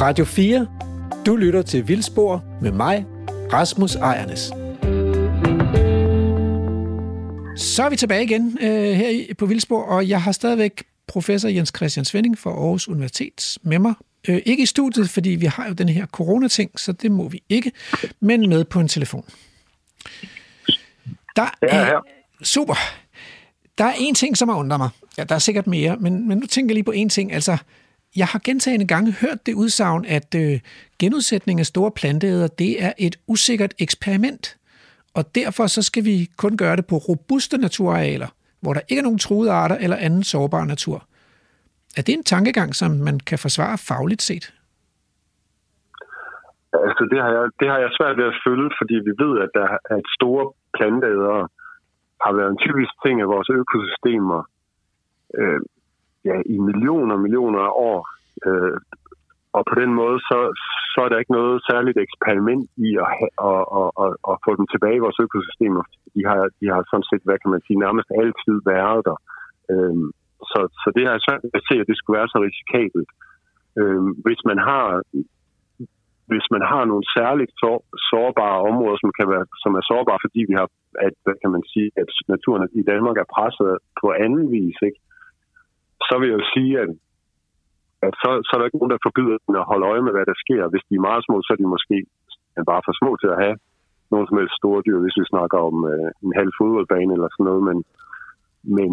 Radio 4. Du lytter til Vildspor med mig, Rasmus Ejernes. Så er vi tilbage igen øh, her på Vildspor, og jeg har stadigvæk professor Jens Christian Svending fra Aarhus Universitet med mig. Øh, ikke i studiet, fordi vi har jo den her corona-ting, så det må vi ikke, men med på en telefon. Der er, super. Der er en ting, som har undret mig. Ja, der er sikkert mere, men, men nu tænker jeg lige på en ting. Altså, jeg har gentagende gange hørt det udsagn, at øh, genudsætning af store planteæder, det er et usikkert eksperiment. Og derfor så skal vi kun gøre det på robuste naturarealer, hvor der ikke er nogen truede arter eller anden sårbar natur. Er det en tankegang, som man kan forsvare fagligt set? Altså, det har, jeg, det har jeg svært ved at følge, fordi vi ved, at der at store planteædere har været en typisk ting af vores økosystemer øh, ja, i millioner og millioner af år. Øh, og på den måde, så, så er der ikke noget særligt eksperiment i at, at, at, at, at få dem tilbage i vores økosystemer. De har, de har sådan set, hvad kan man sige, nærmest altid været der. Øh, så, så det har jeg svært at se, at det skulle være så risikabelt. Øh, hvis man har hvis man har nogle særligt sårbare områder, som, kan være, som er sårbare, fordi vi har, at, hvad kan man sige, at naturen i Danmark er presset på anden vis, ikke? så vil jeg jo sige, at, at så, så er der ikke nogen, der forbyder dem at holde øje med, hvad der sker. Hvis de er meget små, så er de måske bare for små til at have nogen som helst store dyr, hvis vi snakker om øh, en halv fodboldbane eller sådan noget. Men, men,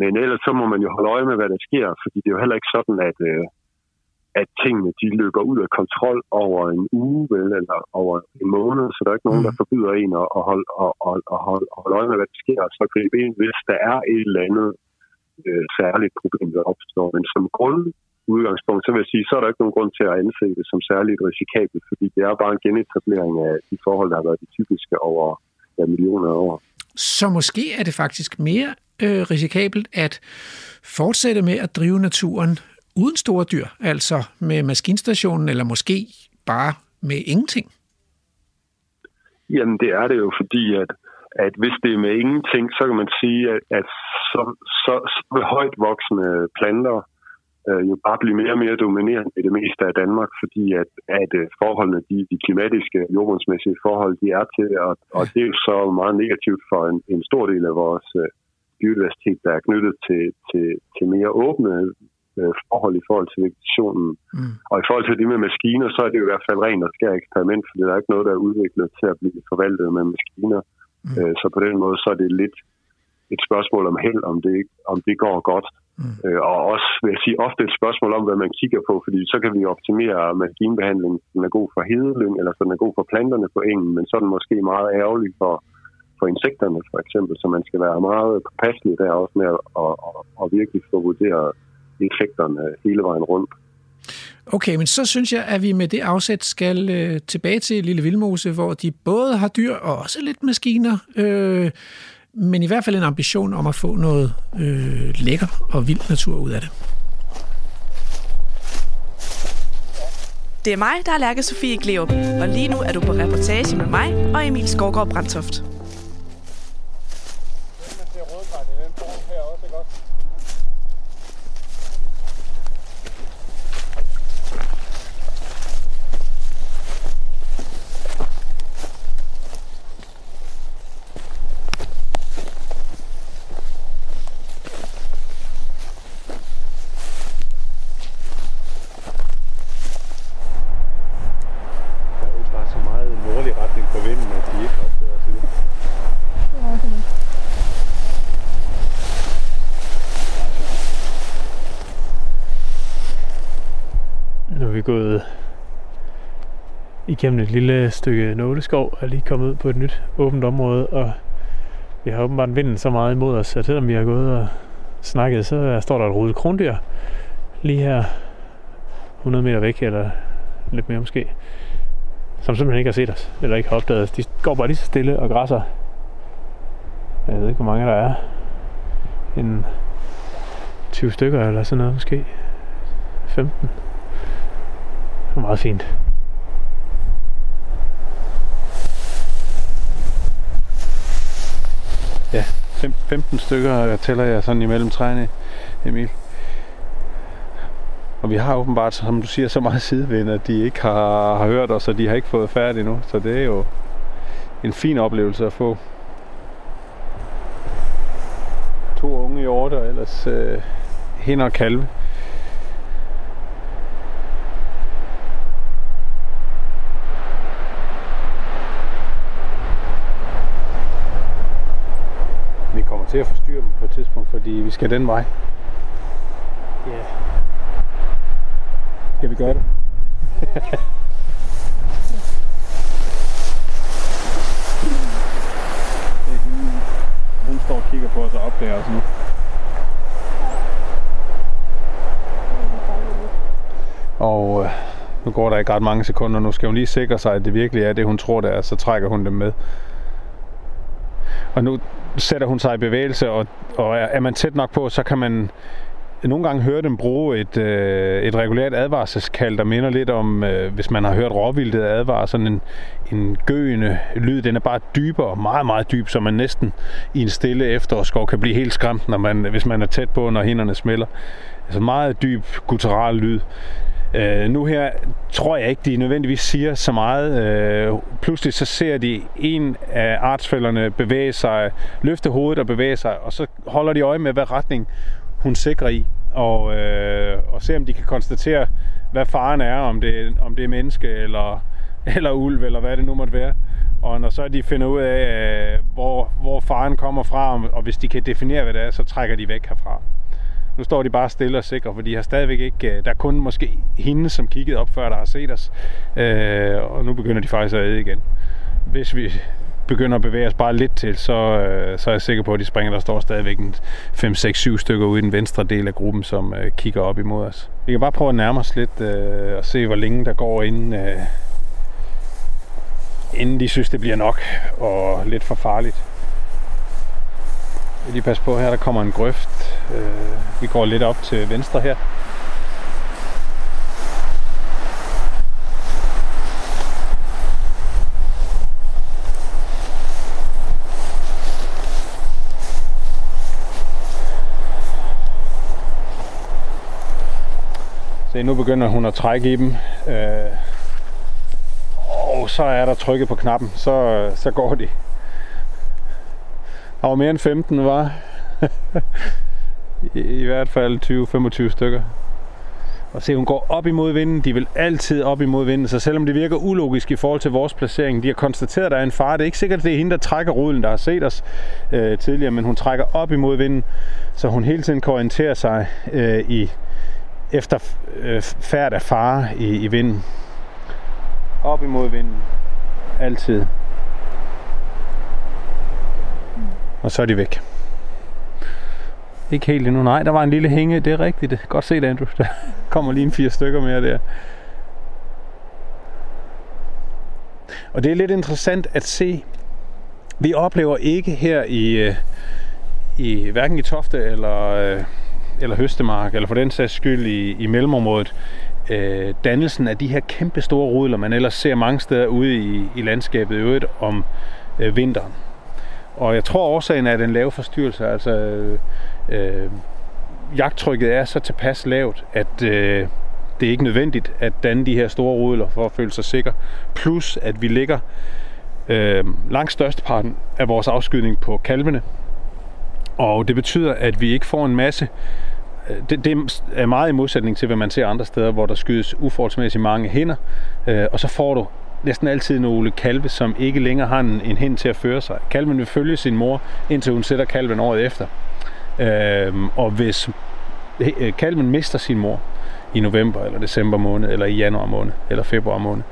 men ellers så må man jo holde øje med, hvad der sker, fordi det er jo heller ikke sådan, at, øh, at tingene de løber ud af kontrol over en uge vel, eller over en måned, så der er ikke nogen, der mm. forbyder en at, at, holde, at, at, at, holde, at holde øje med, hvad der sker, og så gribe ind, hvis der er et eller andet øh, særligt problem, der opstår. Men som grund udgangspunkt, så vil jeg sige, så er der ikke nogen grund til at anse det som særligt risikabelt, fordi det er bare en genetablering af de forhold, der har været de typiske over ja, millioner af år. Så måske er det faktisk mere øh, risikabelt at fortsætte med at drive naturen uden store dyr, altså med maskinstationen, eller måske bare med ingenting? Jamen, det er det jo, fordi at, at hvis det er med ingenting, så kan man sige, at, at så, så, så højt voksende planter øh, jo bare blive mere og mere dominerende i det meste af Danmark, fordi at, at øh, forholdene, de, de klimatiske, jordbundsmæssige forhold, de er til, og, og det er så meget negativt for en, en stor del af vores øh, biodiversitet, der er knyttet til, til, til mere åbne øh, forhold i forhold til vegetationen. Mm. Og i forhold til det med maskiner, så er det jo i hvert fald rent og skær eksperiment, for der er ikke noget, der er udviklet til at blive forvaltet med maskiner. Mm. Øh, så på den måde, så er det lidt et spørgsmål om held, om det, om det går godt. Mm. Øh, og også, vil jeg sige, ofte et spørgsmål om, hvad man kigger på, fordi så kan vi optimere maskinbehandling, den er god for hedelyng, eller så den er god for planterne på engen, men så er den måske meget ærgerlig for, for insekterne, for eksempel, så man skal være meget påpasselig der også med at, at, at, at virkelig få vurderet effekterne hele vejen rundt. Okay, men så synes jeg, at vi med det afsæt skal øh, tilbage til Lille Vildmose, hvor de både har dyr og også lidt maskiner, øh, men i hvert fald en ambition om at få noget øh, lækker og vild natur ud af det. Det er mig, der er Lærke Sofie Gleup, og lige nu er du på reportage med mig og Emil Skovgaard Brandtoft. Igennem et lille stykke nåleskov og er lige kommet ud på et nyt åbent område, og vi har åbenbart vinden så meget imod os, at selvom vi har gået og snakket, så står der et rodet krondyr lige her 100 meter væk, eller lidt mere måske, som simpelthen ikke har set os, eller ikke har opdaget os. De går bare lige så stille og græsser. Jeg ved ikke, hvor mange der er. En 20 stykker eller sådan noget måske. 15. Det er meget fint. Ja, 15 stykker øh, tæller jeg sådan imellem træerne, Emil. Og vi har åbenbart, som du siger, så meget sidevind, at de ikke har, har hørt os, og de har ikke fået færdig endnu. Så det er jo en fin oplevelse at få. To unge hjorte, og ellers øh, hen og kalve. Vi kommer til at forstyrre dem på et tidspunkt, fordi vi skal den vej. Ja. Yeah. Skal vi gøre det? Hun står og kigger på os og opdager os nu. Og øh, nu går der ikke ret mange sekunder. Nu skal hun lige sikre sig, at det virkelig er det, hun tror, det er. Så trækker hun dem med. Og nu sætter hun sig i bevægelse, og, og er man tæt nok på, så kan man nogle gange høre dem bruge et, øh, et regulært advarselskald, der minder lidt om, øh, hvis man har hørt råvildet advare, sådan en, en gøende lyd. Den er bare dybere, meget, meget dyb, så man næsten i en stille efterårsskov kan blive helt skræmt, når man, hvis man er tæt på, når hinderne smelter. Altså meget dyb guttural lyd. Øh, nu her tror jeg ikke, de nødvendigvis siger så meget. Øh, pludselig så ser de en af artsfælderne bevæge sig, løfte hovedet og bevæge sig, og så holder de øje med, hvad retning hun sikrer i, og, øh, og se om de kan konstatere, hvad faren er, om det, om det er menneske eller, eller ulv, eller hvad det nu måtte være. Og når så de finder ud af, øh, hvor, hvor faren kommer fra, og hvis de kan definere, hvad det er, så trækker de væk herfra. Nu står de bare stille og sikre, for de har stadigvæk ikke... Øh, der er kun måske hende, som kiggede op før, der har set os. Øh, og nu begynder de faktisk at æde igen. Hvis vi begynder at bevæge os bare lidt til, så, øh, så er jeg sikker på, at de springer. Der står stadigvæk 5, 6, 7 stykker ude i den venstre del af gruppen, som øh, kigger op imod os. Vi kan bare prøve at nærme os lidt øh, og se, hvor længe der går inden, øh, inden de synes, det bliver nok og lidt for farligt. Jeg lige passe på her, der kommer en grøft. Øh, vi går lidt op til venstre her. Se, nu begynder hun at trække i dem. Øh, og så er der trykket på knappen, så, øh, så går de. Der var mere end 15, var I, I hvert fald 20-25 stykker. Og se, hun går op imod vinden. De vil altid op imod vinden. Så selvom det virker ulogisk i forhold til vores placering, de har konstateret, at der er en far. Det er ikke sikkert, at det er hende, der trækker ruden, der har set os øh, tidligere, men hun trækker op imod vinden, så hun hele tiden kan orientere sig øh, i efter øh, færd af fare i, i vinden. Op imod vinden. Altid. Og så er de væk. Ikke helt endnu. Nej, der var en lille hænge. Det er rigtigt. Godt set, Andrew. Der kommer lige en fire stykker mere der. Og det er lidt interessant at se. Vi oplever ikke her i, øh, i hverken i Tofte eller, øh, eller Høstemark, eller for den sags skyld i, i mellemområdet, øh, dannelsen af de her kæmpe store rudler, man ellers ser mange steder ude i, i landskabet i øvrigt om øh, vinteren. Og jeg tror årsagen er den lave forstyrrelse, altså øh, øh, jagttrykket er så tilpas lavt, at øh, det er ikke nødvendigt at danne de her store rudler for at føle sig sikker. Plus at vi ligger øh, langt størsteparten af vores afskydning på kalvene, og det betyder, at vi ikke får en masse øh, det, det er meget i modsætning til, hvad man ser andre steder, hvor der skydes uforholdsmæssigt mange hænder, øh, og så får du næsten altid nogle kalve, som ikke længere har en, en hen til at føre sig. Kalven vil følge sin mor, indtil hun sætter kalven året efter. Øhm, og hvis øh, kalven mister sin mor i november, eller december måned, eller i januar måned, eller februar måned,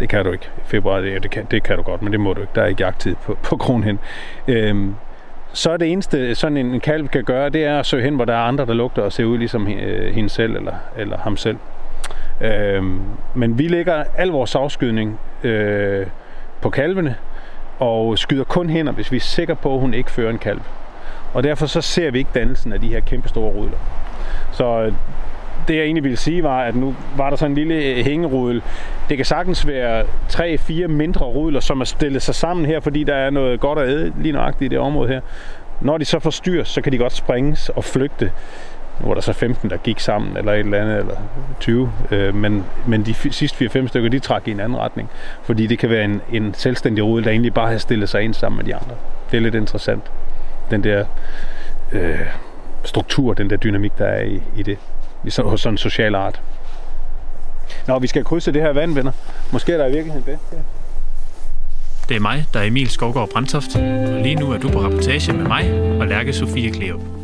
det kan du ikke. Februar, det, det, kan, det kan du godt, men det må du ikke. Der er ikke jagttid på, på kronhen. Øhm, så er det eneste, sådan en kalv kan gøre, det er at søge hen, hvor der er andre, der lugter og ser ud ligesom øh, hende selv eller, eller ham selv. Øhm, men vi lægger al vores afskydning øh, på kalvene, og skyder kun hænder, hvis vi er sikre på, at hun ikke fører en kalv. Og derfor så ser vi ikke dannelsen af de her kæmpe store rudler. Så øh, det jeg egentlig ville sige var, at nu var der sådan en lille øh, hængerudel. Det kan sagtens være tre-fire mindre rudler, som er stillet sig sammen her, fordi der er noget godt at æde lige nøjagtigt i det område her. Når de så forstyrres, så kan de godt springes og flygte nu var der så 15, der gik sammen, eller et eller andet, eller 20. Øh, men, men de sidste 4-5 stykker, de trak i en anden retning. Fordi det kan være en, en selvstændig rode, der egentlig bare har stillet sig ind sammen med de andre. Det er lidt interessant. Den der øh, struktur, den der dynamik, der er i, i det. Hos sådan en social art. Nå, vi skal krydse det her vand, venner. Måske er der i virkeligheden det. Ja. Det er mig, der er Emil Skovgaard Brandtoft, og lige nu er du på rapportage med mig og Lærke Sofie Kleop.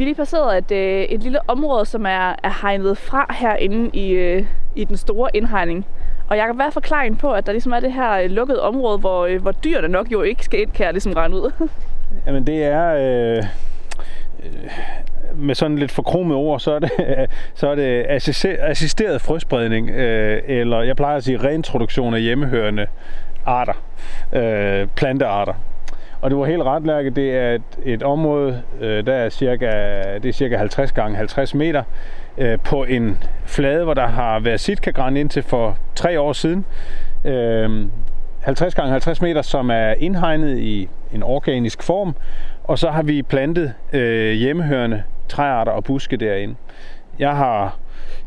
Vi lige passeret et, øh, et lille område, som er, er hegnet fra herinde i, øh, i den store indhegning. Og jeg kan være forklaring på, at der ligesom er det her øh, lukkede område, hvor, øh, hvor dyrene nok jo ikke skal ind, kan jeg ligesom regne ud. Jamen det er... Øh, øh med sådan lidt forkromet ord, så er det, så er det assisteret frøspredning, øh, eller jeg plejer at sige reintroduktion af hjemmehørende arter, øh, plantearter. Og det var helt ret, Lærke. Det er et, et område, øh, der er cirka, det er cirka 50 gange 50 meter, øh, på en flade, hvor der har været sitkagran indtil for tre år siden. Øh, 50 gange 50 meter, som er indhegnet i en organisk form, og så har vi plantet øh, hjemmehørende træarter og buske derinde. Jeg har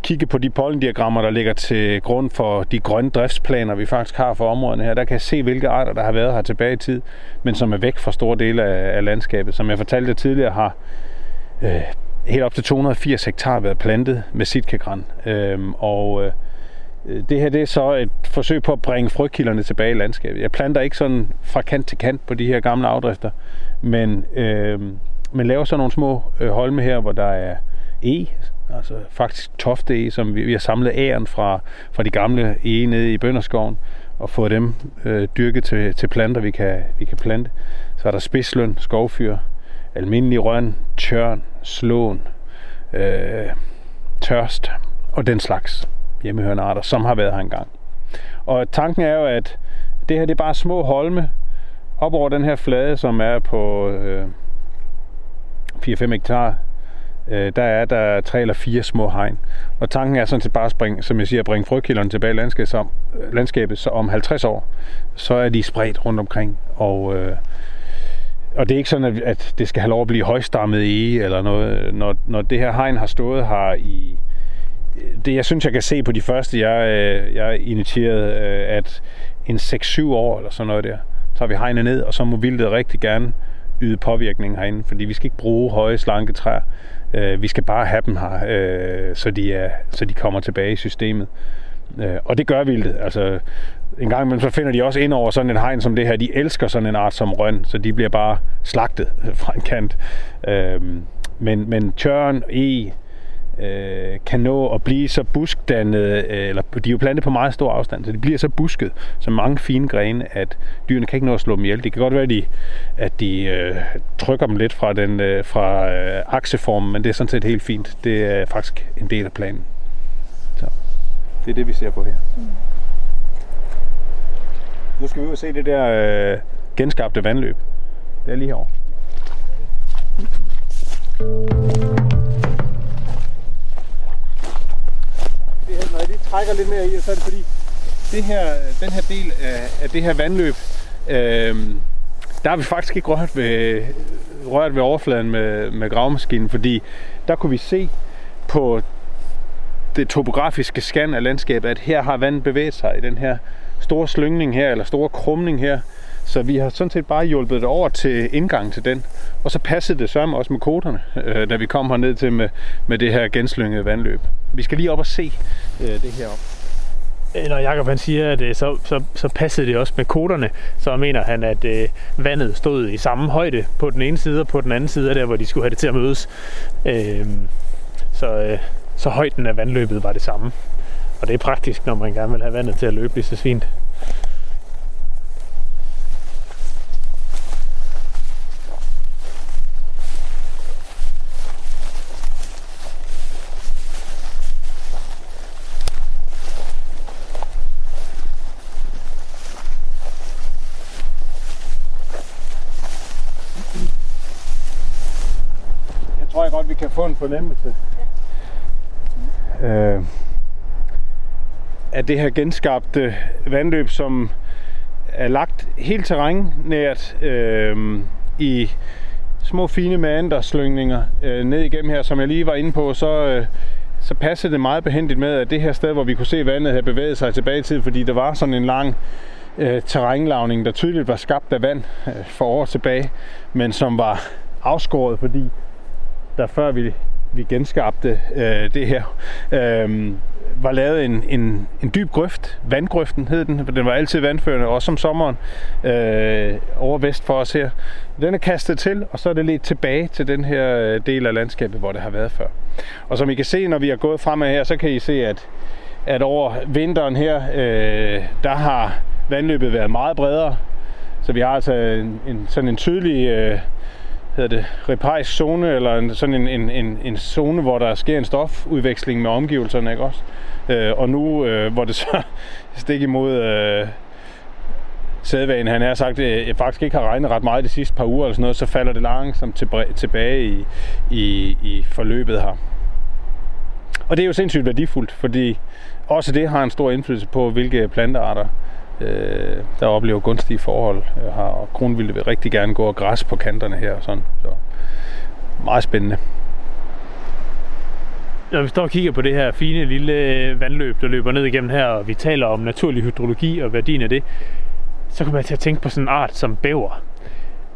kigge på de pollendiagrammer, der ligger til grund for de grønne driftsplaner, vi faktisk har for områderne her. Der kan jeg se, hvilke arter, der har været her tilbage i tid, men som er væk fra store dele af, af landskabet. Som jeg fortalte tidligere, har øh, helt op til 280 hektar været plantet med sitkagran. Øh, og øh, det her det er så et forsøg på at bringe frøkilderne tilbage i landskabet. Jeg planter ikke sådan fra kant til kant på de her gamle afdrifter, men, øh, men laver så nogle små øh, holme her, hvor der er e, altså faktisk tofte som vi, vi har samlet æren fra, fra de gamle ege nede i Bønderskoven, og fået dem øh, dyrket til, til planter, vi kan, vi kan plante. Så er der spidsløn, skovfyr, almindelig røn, tørn, slåen, øh, tørst og den slags hjemmehørende arter, som har været her engang. Og tanken er jo, at det her det er bare små holme op over den her flade, som er på øh, 4-5 hektar. Øh, der er der tre eller fire små hegn. Og tanken er sådan set bare at springe, som jeg siger, at bringe frøkilderne tilbage i landskabet, så, øh, landskabet, så om 50 år, så er de spredt rundt omkring. Og, øh, og det er ikke sådan, at, at det skal have lov at blive højstammet i, eller noget. Når, når det her hegn har stået her i øh, det, jeg synes, jeg kan se på de første, jeg, øh, jeg initierede, øh, at en 6-7 år eller sådan noget der, så vi hegnet ned, og så må vildtet rigtig gerne yde påvirkning herinde, fordi vi skal ikke bruge høje, slanke træer. Øh, vi skal bare have dem her, øh, så de, er, så de kommer tilbage i systemet. Øh, og det gør vildt. Altså, en gang imellem så finder de også ind over sådan en hegn som det her. De elsker sådan en art som røn, så de bliver bare slagtet fra en kant. Øh, men, men tørn, e, øh, kan nå at blive så buskdannet, øh, eller de er jo plantet på meget stor afstand, så de bliver så busket, så mange fine grene, at dyrene kan ikke nå at slå dem ihjel. Det kan godt være, at de, at de øh, trykker dem lidt fra, den, øh, fra øh, akseformen, men det er sådan set helt fint. Det er faktisk en del af planen. Så det er det, vi ser på her. Mm. Nu skal vi ud og se det der øh, genskabte vandløb. Det er lige herovre. Trækker lidt mere i, så er det fordi, det her, den her del af, af det her vandløb, øh, der har vi faktisk ikke rørt ved, rørt ved overfladen med, med gravemaskinen, fordi der kunne vi se på det topografiske scan af landskabet, at her har vandet bevæget sig i den her store slyngning her, eller store krumning her. Så vi har sådan set bare hjulpet det over til indgangen til den. Og så passede det sammen også med koderne, øh, da vi kom herned til med, med det her genslyngede vandløb. Vi skal lige op og se øh, det her op. Øh, når Jacob han siger, at øh, så, så, så passede det også med koderne, så mener han, at øh, vandet stod i samme højde på den ene side og på den anden side, der hvor de skulle have det til at mødes. Øh, så, øh, så højden af vandløbet var det samme. Og det er praktisk, når man gerne vil have vandet til at løbe lige så fint. Godt, vi kan få en fornemmelse ja. øh, af det her genskabte vandløb, som er lagt helt terrænnært øh, i små fine meanderslyngninger øh, ned igennem her, som jeg lige var inde på, så, øh, så passede det meget behendigt med, at det her sted, hvor vi kunne se vandet, havde bevæget sig tilbage i tid, fordi der var sådan en lang øh, terrænlavning, der tydeligt var skabt af vand øh, for år tilbage, men som var afskåret, fordi der før vi, vi genskabte øh, det her, øh, var lavet en, en, en dyb grøft. Vandgrøften hed den. Den var altid vandførende, også om sommeren, øh, over vest for os her. Den er kastet til, og så er det lidt tilbage til den her øh, del af landskabet, hvor det har været før. Og som I kan se, når vi har gået fremad her, så kan I se, at, at over vinteren her, øh, der har vandløbet været meget bredere. Så vi har altså en, en, sådan en tydelig øh, hedder det, reparisk zone, eller en, sådan en, en, en, en zone, hvor der sker en stofudveksling med omgivelserne, ikke også? Øh, og nu, øh, hvor det så stik imod øh, sædvanen, han har sagt, at jeg faktisk ikke har regnet ret meget de sidste par uger, eller sådan noget, så falder det langsomt tilbage i, i, i forløbet her. Og det er jo sindssygt værdifuldt, fordi også det har en stor indflydelse på, hvilke plantearter øh, der oplever gunstige forhold øh, her, og kronvilde vil rigtig gerne gå og græs på kanterne her og sådan. Så meget spændende. Når vi står og kigger på det her fine lille vandløb, der løber ned igennem her, og vi taler om naturlig hydrologi og værdien af det, så kommer jeg til at tænke på sådan en art som bæver.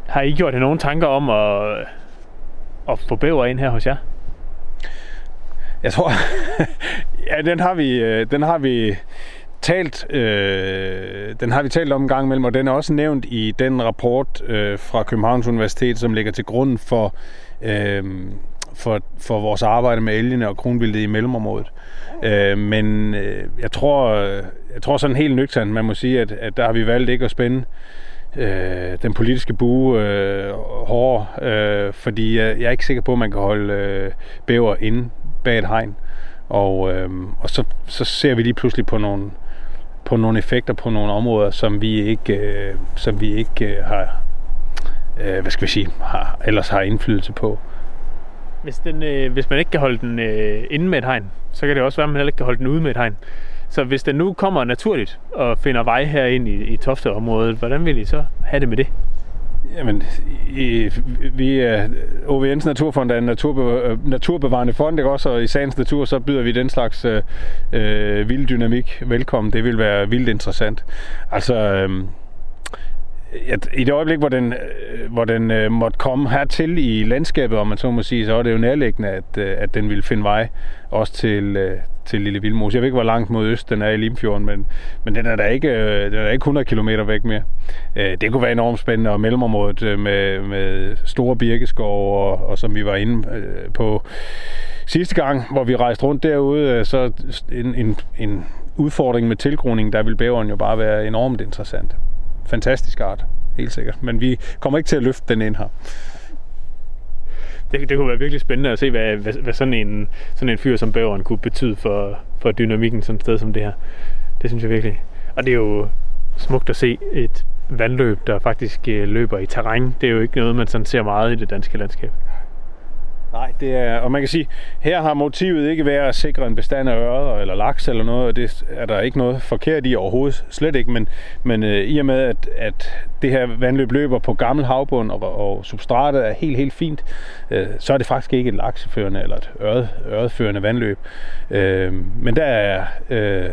Har I gjort jer nogle tanker om at, at få bæver ind her hos jer? Jeg tror, ja, den har vi, øh, den har vi talt, øh, den har vi talt om en gang imellem, og den er også nævnt i den rapport øh, fra Københavns Universitet, som ligger til grund for, øh, for, for vores arbejde med elgene og kronvildet i mellemområdet. Øh, men øh, jeg tror, jeg tror sådan helt nøgternt, man må sige, at, at der har vi valgt ikke at spænde øh, den politiske bue øh, hårdere, øh, fordi jeg, jeg er ikke sikker på, at man kan holde øh, bæver inde bag et hegn. Og, øh, og så, så ser vi lige pludselig på nogle, på nogle effekter på nogle områder, som vi ikke, øh, som vi ikke øh, har, øh, hvad skal vi sige, har, ellers har indflydelse på. Hvis, den, øh, hvis man ikke kan holde den øh, inde med et hegn, så kan det også være, at man heller ikke kan holde den ude med et hegn. Så hvis den nu kommer naturligt og finder vej her ind i, i Tofteområdet, hvordan vil I så have det med det? Jamen, i, vi er OVN's Naturfond er en naturbe, naturbevarende fond, ikke også? Og i sagens natur, så byder vi den slags øh, øh vild dynamik velkommen. Det vil være vildt interessant. Altså, øh, i det øjeblik, hvor den, øh, hvor den øh, måtte komme hertil i landskabet, om man så må sige, så er det jo nærliggende, at, øh, at den vil finde vej også til, øh, til Lille Vildmose. Jeg ved ikke, hvor langt mod øst den er i Limfjorden, men, men den er der ikke, øh, den er ikke 100 km væk mere. Øh, det kunne være enormt spændende, og mellemområdet øh, med, med store birkeskov, og, og som vi var inde øh, på sidste gang, hvor vi rejste rundt derude, øh, så en, en, en udfordring med tilgroning, der vil bæveren jo bare være enormt interessant. Fantastisk art, helt sikkert. Men vi kommer ikke til at løfte den ind her det, det kunne være virkelig spændende at se, hvad, hvad, hvad sådan, en, sådan en fyr som bæveren kunne betyde for, for dynamikken sådan et sted som det her. Det synes jeg virkelig. Og det er jo smukt at se et vandløb, der faktisk øh, løber i terræn. Det er jo ikke noget, man sådan ser meget i det danske landskab. Nej, det er, og man kan sige, her har motivet ikke været at sikre en bestand af ørder eller laks eller noget, og det er der ikke noget forkert i overhovedet, slet ikke, men, men øh, i og med, at, at det her vandløb løber på gammel havbund, og, og substratet er helt, helt fint, øh, så er det faktisk ikke et lakseførende eller et ørred, øredførende vandløb. Øh, men der er øh,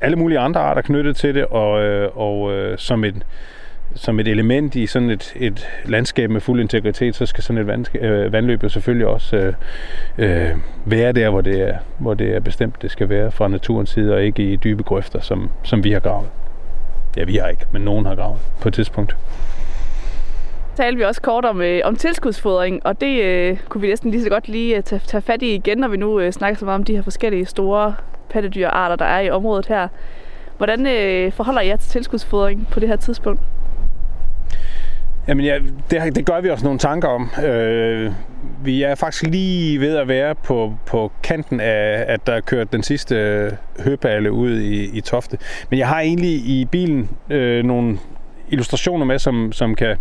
alle mulige andre arter knyttet til det, og, øh, og øh, som en som et element i sådan et, et landskab med fuld integritet, så skal sådan et vand, øh, vandløb jo selvfølgelig også øh, øh, være der, hvor det, er, hvor det er bestemt, det skal være fra naturens side, og ikke i dybe grøfter, som, som vi har gravet. Ja, vi har ikke, men nogen har gravet på et tidspunkt talte vi også kort om, øh, om tilskudsfodring, og det øh, kunne vi næsten lige så godt lige øh, tage, tage fat i igen, når vi nu øh, snakker så meget om de her forskellige store pattedyrarter, der er i området her. Hvordan øh, forholder I jer til tilskudsfodring på det her tidspunkt? Jamen ja, det, det gør vi også nogle tanker om. Øh, vi er faktisk lige ved at være på, på kanten af, at der er kørt den sidste øh, høballe ud i, i Tofte. Men jeg har egentlig i bilen øh, nogle illustrationer med, som, som kan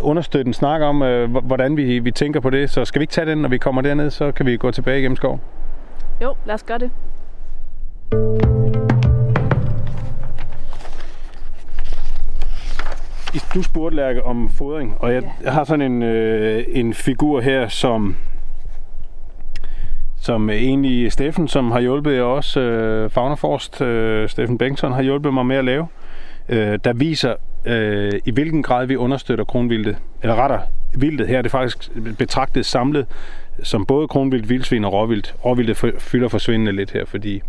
understøtte en snak om, øh, hvordan vi, vi tænker på det. Så skal vi ikke tage den, når vi kommer derned, så kan vi gå tilbage igennem skoven. Jo, lad os gøre det. Du spurgte, Lærke, om fodring, og jeg, Ja. har sådan en, øh, en figur her, som som egentlig Steffen, som har hjulpet jer også, øh, Fauna Forst, øh, Steffen Bengtsson, har hjulpet mig med at lave, øh, der viser, øh, i hvilken grad vi understøtter kronvildet, eller retter vildet her, er det faktisk betragtet samlet som både kronvildt, vildsvin og råvildt. Råvildet fylder forsvindende lidt her, fordi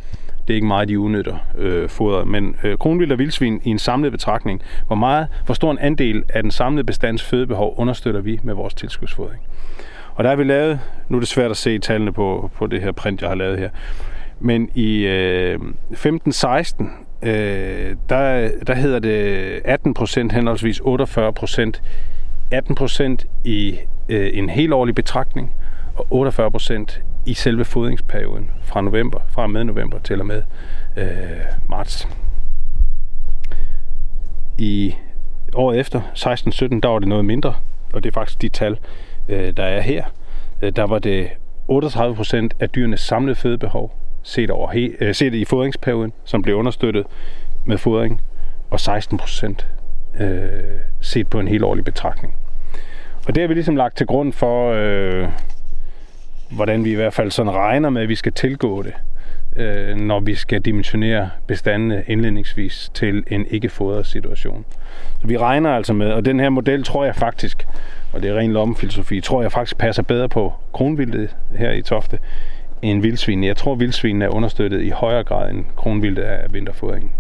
det er ikke meget, de udnytter øh, fodret. Men øh, kronvildt og vildsvin i en samlet betragtning, hvor meget, hvor stor en andel af den samlede bestands fødebehov understøtter vi med vores tilskudsfodring. Og der har vi lavet, nu er det svært at se tallene på, på det her print, jeg har lavet her, men i øh, 15-16, øh, der, der hedder det 18 procent, henholdsvis 48 procent. 18 procent i øh, en helårlig betragtning, og 48 procent i selve fodringsperioden fra november, fra med november til og med øh, marts. I året efter, 16-17, der var det noget mindre, og det er faktisk de tal, øh, der er her. Øh, der var det 38 procent af dyrenes samlede fødebehov, set, over he, øh, set i fodringsperioden, som blev understøttet med fodring, og 16 procent øh, set på en helt årlig betragtning. Og det har vi ligesom lagt til grund for, øh, hvordan vi i hvert fald sådan regner med, at vi skal tilgå det, øh, når vi skal dimensionere bestandene indledningsvis til en ikke fodret situation. Så vi regner altså med, og den her model tror jeg faktisk, og det er ren lommefilosofi, tror jeg faktisk passer bedre på kronvildet her i Tofte end vildsvin. Jeg tror, vildsvinen er understøttet i højere grad end kronvildet af vinterfodringen.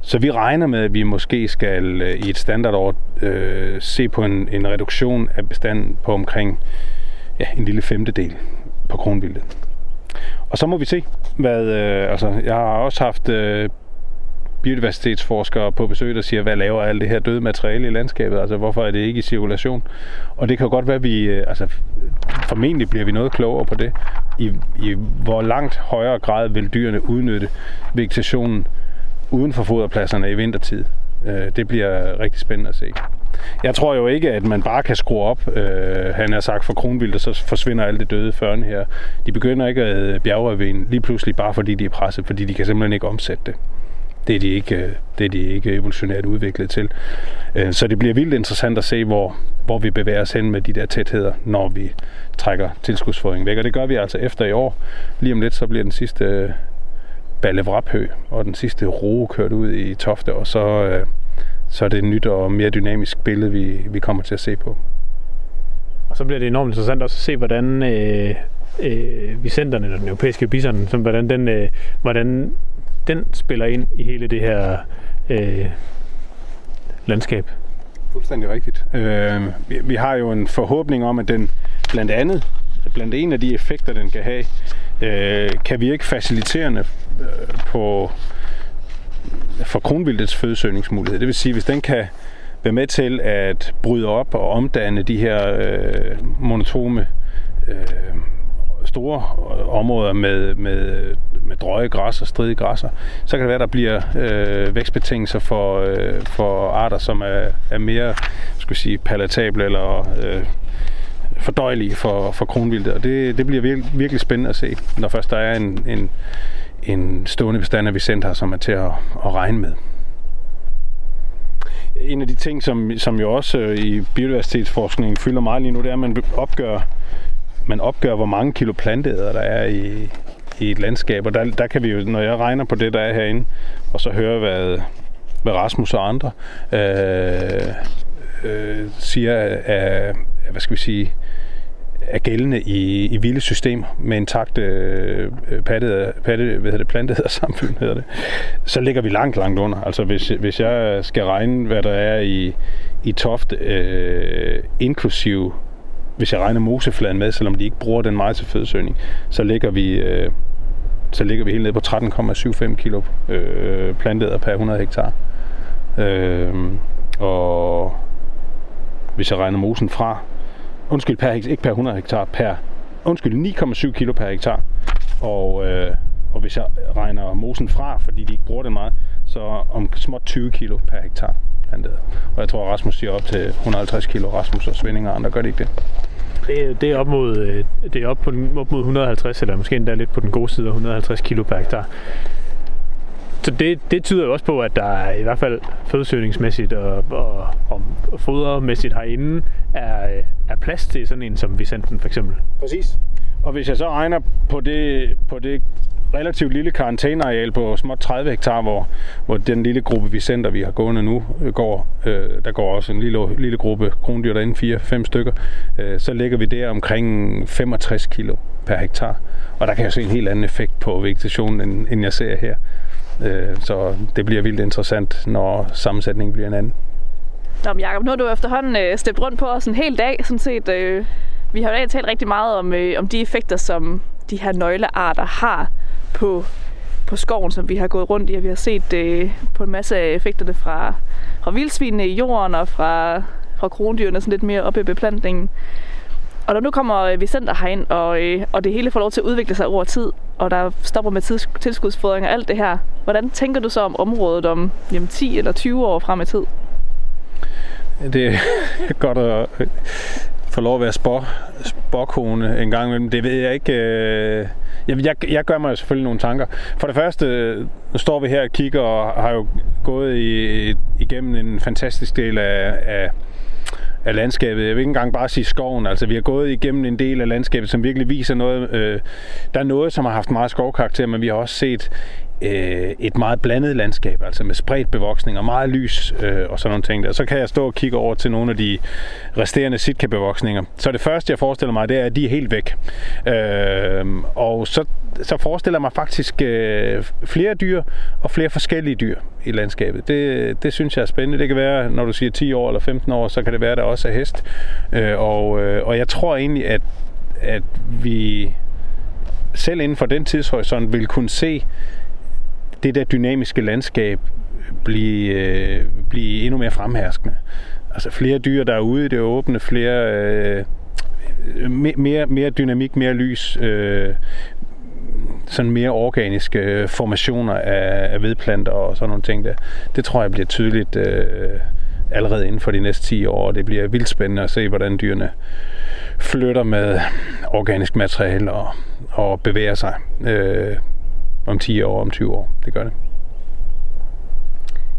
Så vi regner med, at vi måske skal øh, i et standardår øh, se på en, en reduktion af bestanden på omkring ja, en lille femtedel på kronvildet. Og så må vi se, hvad... Øh, altså, jeg har også haft øh, biodiversitetsforskere på besøg, der siger, hvad laver alt det her døde materiale i landskabet? Altså, hvorfor er det ikke i cirkulation? Og det kan jo godt være, at vi... Øh, altså, formentlig bliver vi noget klogere på det. I, I hvor langt højere grad vil dyrene udnytte vegetationen uden for foderpladserne i vintertid. Øh, det bliver rigtig spændende at se. Jeg tror jo ikke, at man bare kan skrue op, øh, han har sagt, for kronvildt, og så forsvinder alt det døde førne her. De begynder ikke at æde bjergrevin lige pludselig bare fordi de er presset, fordi de kan simpelthen ikke omsætte det. Det er de ikke, øh, det er de ikke evolutionært udviklet til. Øh, så det bliver vildt interessant at se, hvor, hvor vi bevæger os hen med de der tætheder, når vi trækker tilskudsfodringen væk. Og det gør vi altså efter i år. Lige om lidt, så bliver den sidste øh, Balle og den sidste roe kørt ud i Tofte, og så, øh, så er det et nyt og mere dynamisk billede, vi, vi kommer til at se på. Og så bliver det enormt interessant også at se, hvordan øh, øh, Vicenterne, eller den europæiske bison, som, hvordan, den, øh, hvordan den spiller ind i hele det her øh, landskab. Fuldstændig rigtigt. Øh, vi, vi har jo en forhåbning om, at den blandt andet, blandt en af de effekter, den kan have, øh, kan virke faciliterende øh, på for kronvildets fødesøgningsmulighed. Det vil sige, hvis den kan være med til at bryde op og omdanne de her øh, monotome øh, store områder med, med, med drøje græs og stridige græsser, så kan det være, der bliver øh, vækstbetingelser for, øh, for arter, som er, er mere skal sige, palatable eller øh, fordøjelige for, for kronvildet. Og det, det bliver virkelig, virkelig spændende at se, når først der er en, en, en stående bestand af Vicent her, som er til at, at regne med. En af de ting, som, som jo også øh, i biodiversitetsforskningen fylder meget lige nu, det er, at man opgør, man opgør hvor mange kilo planteæder der er i, i et landskab. Og der, der kan vi jo, når jeg regner på det, der er herinde, og så høre, hvad, hvad Rasmus og andre øh, øh, siger af, af, hvad skal vi sige, er gældende i, i vilde systemer med intakt øh, pattede, patte, hvad hedder det, planteder samfund, hedder det, så ligger vi langt, langt under. Altså hvis, hvis jeg skal regne, hvad der er i, i Toft, øh, inklusive hvis jeg regner mosefladen med, selvom de ikke bruger den meget til fødesøgning, så ligger vi, øh, så ligger vi helt nede på 13,75 kilo øh, planteder per 100 hektar. Øh, og hvis jeg regner mosen fra, undskyld, per, ikke per 100 hektar, per, undskyld, 9,7 kilo per hektar. Og, øh, og hvis jeg regner mosen fra, fordi de ikke bruger det meget, så om småt 20 kilo per hektar plantet. Og jeg tror, Rasmus siger op til 150 kilo, Rasmus og Svending og andre, gør det ikke det? Det, det er op mod, øh, det er op, på, op mod 150, eller måske endda lidt på den gode side af 150 kilo per hektar så det, det tyder jo også på, at der i hvert fald fødesøgningsmæssigt og, og, og fodermæssigt herinde er, er plads til sådan en som Vicenten for eksempel. Præcis. Og hvis jeg så regner på det, på det relativt lille karantæneareal på småt 30 hektar, hvor, hvor den lille gruppe Vicenter, vi har gående nu, øh, går. Øh, der går også en lille, lille gruppe krondyr derinde, 4-5 stykker. Øh, så ligger vi der omkring 65 kilo per hektar. Og der kan jeg se en helt anden effekt på vegetationen, end, end jeg ser her. Øh, så det bliver vildt interessant, når sammensætningen bliver en anden. Nå, men Jacob, nu har du efterhånden øh, steppet rundt på os en hel dag, sådan set. Øh, vi har jo talt rigtig meget om, øh, om de effekter, som de her nøglearter har på, på skoven, som vi har gået rundt i, og vi har set øh, på en masse af effekterne fra, fra vildsvinene i jorden og fra, fra krondyrene sådan lidt mere oppe i beplantningen. Og når nu kommer øh, Vicenter herind, og, øh, og det hele får lov til at udvikle sig over tid, og der stopper med tids, tilskudsfodring og alt det her, hvordan tænker du så om området om jamen, 10 eller 20 år frem i tid? Det er godt at øh, få lov at være spor, sporkone en gang imellem. Det ved jeg ikke. Øh, jeg, jeg, jeg gør mig selvfølgelig nogle tanker. For det første, nu står vi her og kigger og har jo gået i, igennem en fantastisk del af, af af landskabet. Jeg vil ikke engang bare sige skoven. Altså, vi har gået igennem en del af landskabet, som virkelig viser noget. Øh, der er noget, som har haft meget skovkarakter, men vi har også set øh, et meget blandet landskab, altså med spredt bevoksning og meget lys øh, og sådan nogle ting. Der. Så kan jeg stå og kigge over til nogle af de resterende sitka-bevoksninger. Så det første, jeg forestiller mig, det er, at de er helt væk. Øh, og så, så forestiller jeg mig faktisk øh, flere dyr og flere forskellige dyr i landskabet. Det, det synes jeg er spændende. Det kan være, når du siger 10 år eller 15 år, så kan det være, at der også er hest. Øh, og, øh, og jeg tror egentlig, at, at vi selv inden for den tidshorisont vil kunne se det der dynamiske landskab blive, øh, blive endnu mere fremherskende. Altså flere dyr, der er ude i det åbne, flere, øh, mere, mere dynamik, mere lys, øh, sådan mere organiske øh, formationer af, af vedplanter og sådan nogle ting der. Det tror jeg bliver tydeligt øh, allerede inden for de næste 10 år, og det bliver vildt spændende at se, hvordan dyrene flytter med organisk materiale og, og bevæger sig. Øh, om 10 år, om 20 år. Det gør det.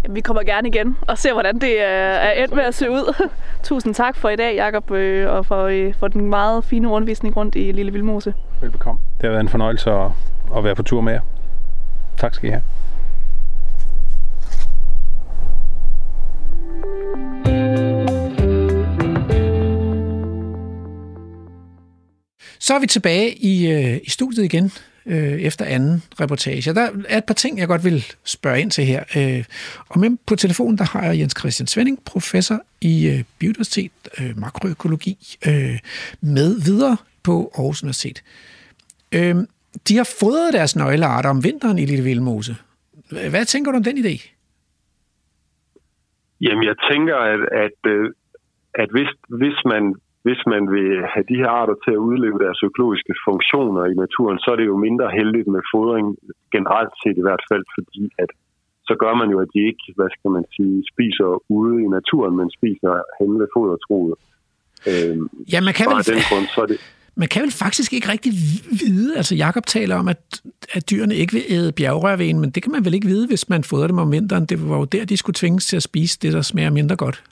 Jamen, vi kommer gerne igen og ser, hvordan det er endt med at se ud. Tusind tak for i dag, Jakob, øh, og for, øh, for den meget fine rundvisning rundt i Lille Vildmose. Velbekomme. Det har været en fornøjelse at, at være på tur med jer. Tak skal I have. Så er vi tilbage i, øh, i studiet igen øh, efter anden reportage. Der er et par ting, jeg godt vil spørge ind til her. Øh, og med på telefonen, der har jeg Jens Christian Svending, professor i øh, biodiversitet, øh, makroøkologi, øh, med videre på Aarhus Universitet. Øh, de har fodret deres nøglearter om vinteren i Lille Vildmose. Hvad tænker du om den idé? Jamen, jeg tænker, at, at, øh, at hvis, hvis man hvis man vil have de her arter til at udleve deres økologiske funktioner i naturen, så er det jo mindre heldigt med fodring generelt set i hvert fald, fordi at så gør man jo, at de ikke, hvad skal man sige, spiser ude i naturen, men spiser hen ved fodertroet. Øhm, ja, man kan, vel, den grund, så er det, man kan vel faktisk ikke rigtig vide, altså Jakob taler om, at, at dyrene ikke vil æde bjergrørven, men det kan man vel ikke vide, hvis man fodrer dem om vinteren. Det var jo der, de skulle tvinges til at spise det, der smager mindre godt.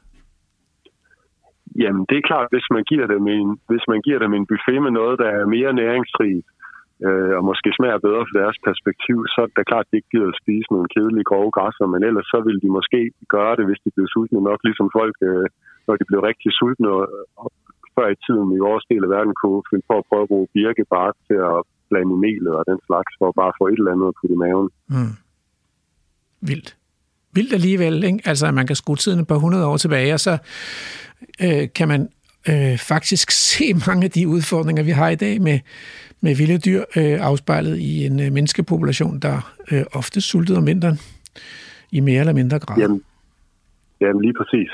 Jamen, det er klart, hvis man giver dem en, hvis man giver dem en buffet med noget, der er mere næringsrigt, øh, og måske smager bedre fra deres perspektiv, så er det klart, at de ikke gider at spise nogle kedelige grove græsser, men ellers så vil de måske gøre det, hvis de blev sultne nok, ligesom folk, øh, når de blev rigtig sultne og, og før i tiden i vores del af verden kunne finde på at prøve at bruge birkebark til at blande i melet og den slags, for at bare få et eller andet at putte i maven. Mm. Vildt. Vildt alligevel, ikke? Altså, at man kan skrue tiden et par hundrede år tilbage, og så øh, kan man øh, faktisk se mange af de udfordringer, vi har i dag med, med vilde dyr øh, afspejlet i en øh, menneskepopulation, der øh, ofte sultede om vinteren i mere eller mindre grad. Jamen, jamen lige præcis.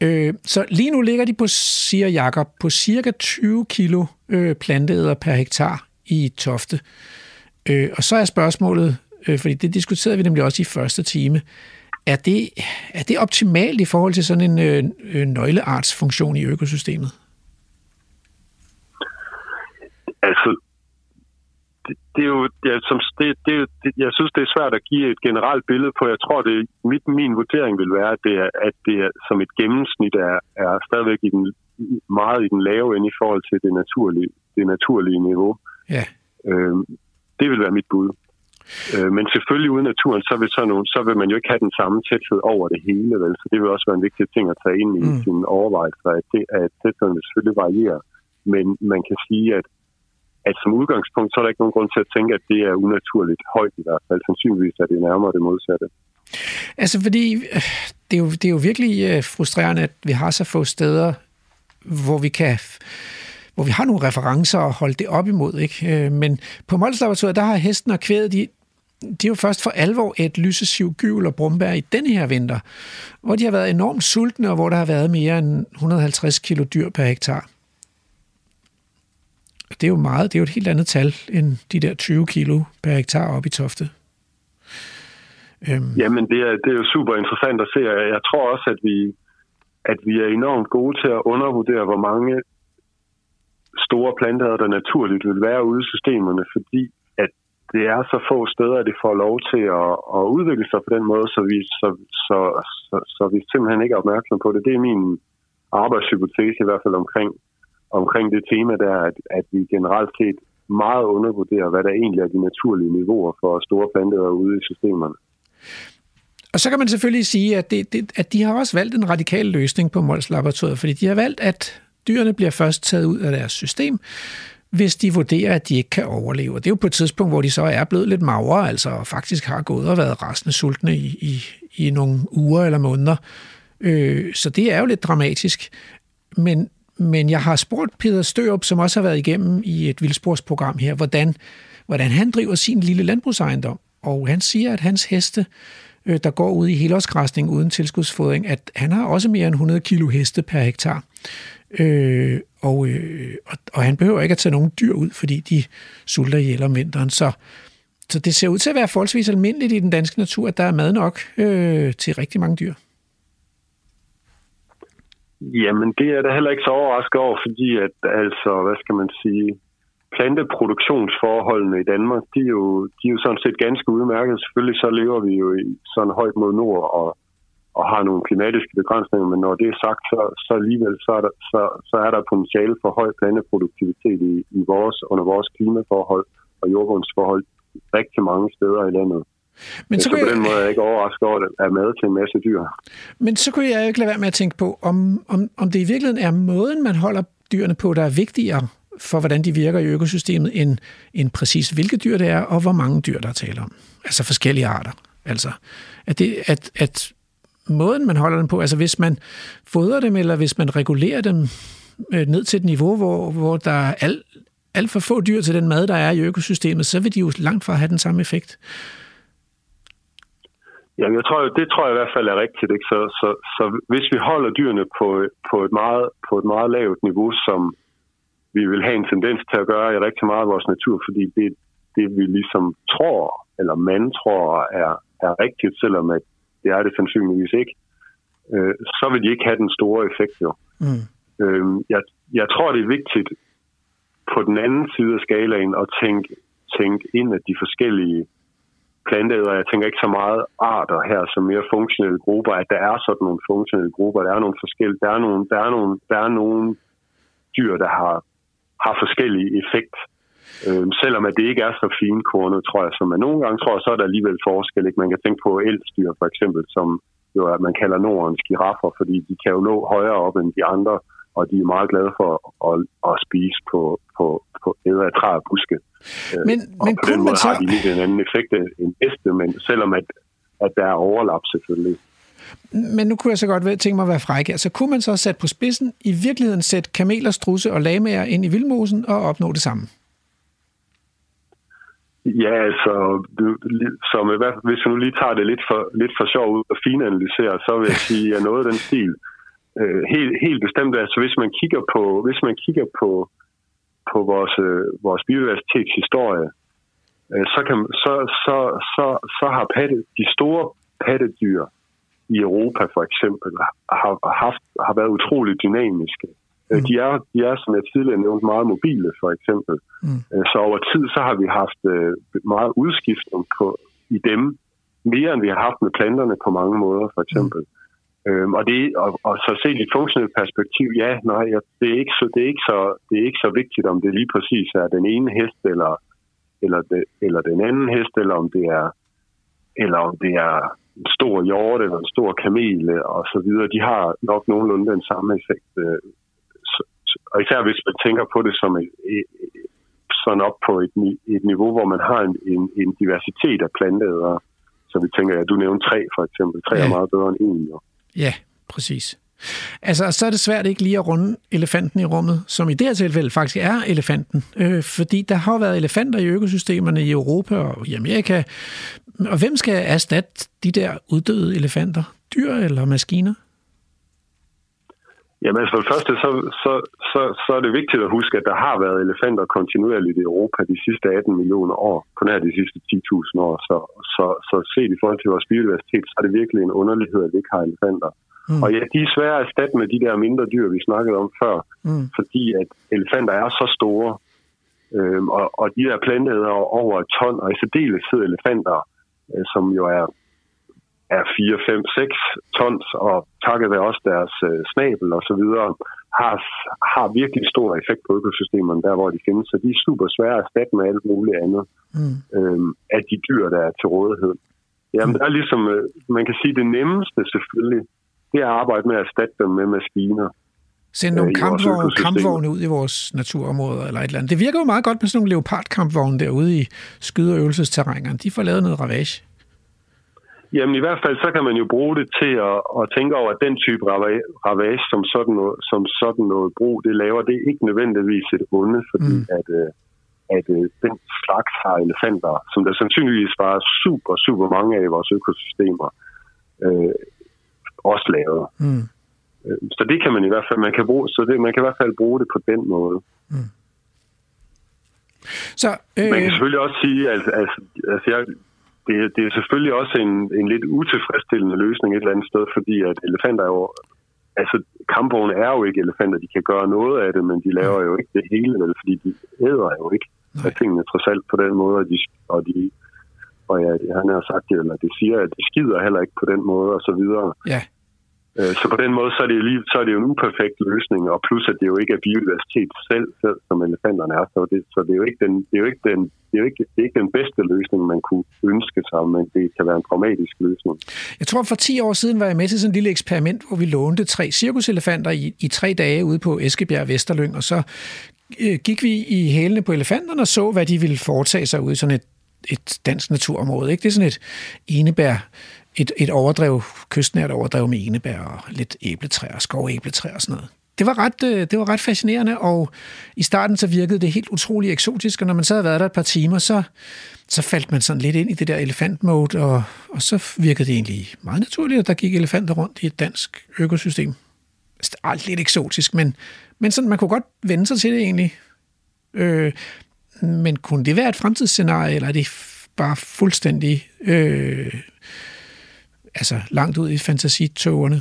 Øh, så lige nu ligger de på, siger Jakob, på cirka 20 kilo øh, planteæder per hektar i Tofte. Øh, og så er spørgsmålet, øh, fordi det diskuterede vi nemlig også i første time, er det, er det optimalt i forhold til sådan en øh, øh, nøgleartsfunktion i økosystemet? Altså, det, det er jo, er, som, det, det, det, jeg synes, det er svært at give et generelt billede på. Jeg tror, det mit, min vurdering vil være, at det, er, at det er, som et gennemsnit er, er stadigvæk i den, meget i den lave ende i forhold til det naturlige, det naturlige niveau. Ja. Øh, det vil være mit bud. Øh, men selvfølgelig uden naturen, så vil, sådan nogle, så vil man jo ikke have den samme tæthed over det hele. Vel? Så det vil også være en vigtig ting at tage ind i mm. sin overvejelse, at, det, at tætheden vil selvfølgelig variere. Men man kan sige, at, at som udgangspunkt, så er der ikke nogen grund til at tænke, at det er unaturligt højt i hvert fald. Sandsynligvis er det nærmere det modsatte. Altså fordi, øh, det er jo, det er jo virkelig øh, frustrerende, at vi har så få steder, hvor vi kan hvor vi har nogle referencer at holde det op imod. Ikke? Øh, men på Mols Laboratoriet, der har hesten og kvædet, de, de er jo først for alvor et lysesiv, gyvel og brumbær i denne her vinter, hvor de har været enormt sultne, og hvor der har været mere end 150 kilo dyr per hektar. Det er jo meget, det er jo et helt andet tal end de der 20 kilo per hektar op i Tofte. Øhm. Jamen, det er, det er jo super interessant at se, jeg tror også, at vi, at vi er enormt gode til at undervurdere, hvor mange store planter, der naturligt vil være ude i systemerne, fordi at det er så få steder, at det får lov til at, at udvikle sig på den måde, så vi, så, så, så, så vi simpelthen ikke er opmærksomme på det. Det er min arbejdshypotese i hvert fald omkring, omkring det tema der, at, at vi generelt set meget undervurderer, hvad der egentlig er de naturlige niveauer for store planter ude i systemerne. Og så kan man selvfølgelig sige, at, det, det, at de har også valgt en radikal løsning på Mols Laboratoriet, fordi de har valgt, at Dyrene bliver først taget ud af deres system, hvis de vurderer, at de ikke kan overleve. Det er jo på et tidspunkt, hvor de så er blevet lidt magre, altså faktisk har gået og været resten sultne i, i, i nogle uger eller måneder. Øh, så det er jo lidt dramatisk. Men, men jeg har spurgt Peter Størup, som også har været igennem i et vildsporsprogram her, hvordan, hvordan han driver sin lille landbrugsejendom. Og han siger, at hans heste, øh, der går ud i helårsgræsning uden tilskudsfodring, at han har også mere end 100 kilo heste per hektar. Øh, og, øh, og, og han behøver ikke at tage nogen dyr ud, fordi de sulter ihjel om vinteren. Så, så det ser ud til at være forholdsvis almindeligt i den danske natur, at der er mad nok øh, til rigtig mange dyr. Jamen, det er da heller ikke så overrasket over, fordi at, altså, hvad skal man sige, planteproduktionsforholdene i Danmark, de er, jo, de er jo sådan set ganske udmærket. Selvfølgelig så lever vi jo i sådan højt mod nord, og og har nogle klimatiske begrænsninger, men når det er sagt, så, så alligevel så er, der, så, så er der potentiale for høj planteproduktivitet i, i vores, under vores klimaforhold og jordbundsforhold rigtig mange steder i landet. Men så, så på den måde er jeg ikke overrasket over, at er mad til en masse dyr. Men så kunne jeg jo ikke lade være med at tænke på, om, om, om det i virkeligheden er måden, man holder dyrene på, der er vigtigere for, hvordan de virker i økosystemet, end, end præcis hvilke dyr det er, og hvor mange dyr, der er tale om. Altså forskellige arter. Altså, at, det, at, at måden, man holder dem på. Altså hvis man fodrer dem, eller hvis man regulerer dem øh, ned til et niveau, hvor, hvor der er alt, alt for få dyr til den mad, der er i økosystemet, så vil de jo langt fra have den samme effekt. Ja, jeg tror, det tror jeg i hvert fald er rigtigt. Ikke? Så, så, så hvis vi holder dyrene på, på, et meget, på et meget lavt niveau, som vi vil have en tendens til at gøre i rigtig meget af vores natur, fordi det, det vi ligesom tror, eller man tror er, er rigtigt, selvom at det er det sandsynligvis ikke, øh, så vil de ikke have den store effekt jo. Mm. Øh, jeg, jeg tror, det er vigtigt på den anden side af skalaen at tænke, tænke ind af de forskellige planteæder. Jeg tænker ikke så meget arter her som mere funktionelle grupper, at der er sådan nogle funktionelle grupper. Der er nogle forskellige, der er nogle, der er nogle, der er nogle dyr, der har, har forskellige effekt Øh, selvom at det ikke er så finkornet, tror jeg, som man nogle gange tror, så er der alligevel forskel. Ikke? Man kan tænke på elstyr for eksempel, som jo at man kalder Nordens giraffer, fordi de kan jo nå højere op end de andre, og de er meget glade for at, at spise på, på, på æder af træer og buske. Øh, men, og men på den måde så... har de lidt en anden effekt end heste, men selvom at, at der er overlap selvfølgelig. Men nu kunne jeg så godt tænke mig at være fræk. Altså kunne man så sætte på spidsen i virkeligheden sætte kameler, strusse og lamager ind i vildmosen og opnå det samme? Ja, altså, som i hvert fald, hvis vi nu lige tager det lidt for, lidt for sjov ud og finanalyserer, så vil jeg sige, at noget af den stil, øh, helt, helt bestemt, altså hvis man kigger på, hvis man kigger på, på vores, øh, vores biodiversitetshistorie, øh, så, kan, så, så, så, så har patte, de store pattedyr i Europa for eksempel har, haft, har været utroligt dynamiske. Mm. De, er, de er, som jeg tidligere nævnte, meget mobile, for eksempel. Mm. Så over tid, så har vi haft meget udskiftning på, i dem, mere end vi har haft med planterne på mange måder, for eksempel. Mm. Øhm, og, det, og, og så set i et funktionelt perspektiv, ja, nej, det, er ikke så, det, er ikke så, det er ikke så vigtigt, om det lige præcis er den ene hest, eller, eller, det, eller den anden hest, eller om det er, eller om det er en stor hjort eller en stor kamel og så videre. De har nok nogenlunde den samme effekt. Øh, og især hvis man tænker på det som et, et, sådan op på et, et niveau, hvor man har en, en, en diversitet af planteædere. Så vi tænker, at du nævnte tre for eksempel. Tre ja. er meget bedre end en. Jo. Ja, præcis. Altså, så er det svært ikke lige at runde elefanten i rummet, som i det her tilfælde faktisk er elefanten. Øh, fordi der har været elefanter i økosystemerne i Europa og i Amerika. Og hvem skal erstatte de der uddøde elefanter? Dyr eller maskiner? Jamen altså for det første, så, så, så, så er det vigtigt at huske, at der har været elefanter kontinuerligt i Europa de sidste 18 millioner år, på nær de sidste 10.000 år. Så, så, så set i forhold til vores biodiversitet, så er det virkelig en underlighed, at vi ikke har elefanter. Mm. Og ja, de er svære at erstatte med de der mindre dyr, vi snakkede om før, mm. fordi at elefanter er så store, øhm, og, og de der planteæder over et ton, og i særdeleshed elefanter, øh, som jo er er 4, 5, 6 tons, og takket være også deres øh, snabel og så videre, har, har virkelig stor effekt på økosystemerne, der hvor de findes. Så de er super svære at erstatte med alt muligt andet mm. øhm, af de dyr, der er til rådighed. Jamen, mm. der er ligesom, øh, man kan sige, det nemmeste selvfølgelig, det er at arbejde med at erstatte dem med maskiner. Sende nogle øh, kampvogne, kampvogne ud i vores naturområder eller et eller andet. Det virker jo meget godt med sådan nogle leopardkampvogne derude i skyde- og øvelsesterrængerne. De får lavet noget ravage. Jamen i hvert fald, så kan man jo bruge det til at, at tænke over, at den type ravage, som sådan noget, som sådan noget brug, det laver, det er ikke nødvendigvis et onde, fordi mm. at, øh, at øh, den slags har elefanter, som der sandsynligvis var super, super mange af i vores økosystemer, øh, også lavet. Mm. Øh, så det kan man i hvert fald, man kan bruge, så det, man kan i hvert fald bruge det på den måde. Mm. Så, øh... Man kan selvfølgelig også sige, at altså, altså jeg, det, det er selvfølgelig også en, en lidt utilfredsstillende løsning et eller andet sted, fordi at elefanter er jo... Altså, kampvogne er jo ikke elefanter. De kan gøre noget af det, men de laver jo ikke det hele, vel, fordi de æder jo ikke af tingene trods alt på den måde, og de, og de og ja, han har sagt det, eller det siger, at de skider heller ikke på den måde, og så videre. Ja. Øh, så på den måde, så er, det jo lige, så er det jo en uperfekt løsning, og plus at det jo ikke er biodiversitet selv, selv som elefanterne er, så det, så det er jo ikke den, det er jo ikke den, det er jo ikke, det er ikke den bedste løsning, man kunne ønske sig, men det kan være en pragmatisk løsning. Jeg tror, for 10 år siden var jeg med til sådan et lille eksperiment, hvor vi lånte tre cirkuselefanter i, i tre dage ude på Eskebjerg Vesterlyng, og så øh, gik vi i hælene på elefanterne og så, hvad de ville foretage sig ude i sådan et et dansk naturområde. Ikke? Det er sådan et enebær et, et overdrev, kystnært overdrev med enebær og lidt æbletræer, skovæbletræer og sådan noget. Det var, ret, øh, det var ret fascinerende, og i starten så virkede det helt utrolig eksotisk, og når man så havde været der et par timer, så, så faldt man sådan lidt ind i det der elefantmode, og, og så virkede det egentlig meget naturligt, at der gik elefanter rundt i et dansk økosystem. Alt lidt eksotisk, men, men sådan, man kunne godt vende sig til det egentlig. Øh, men kunne det være et fremtidsscenarie, eller er det bare fuldstændig øh, altså langt ud i fantasitogerne?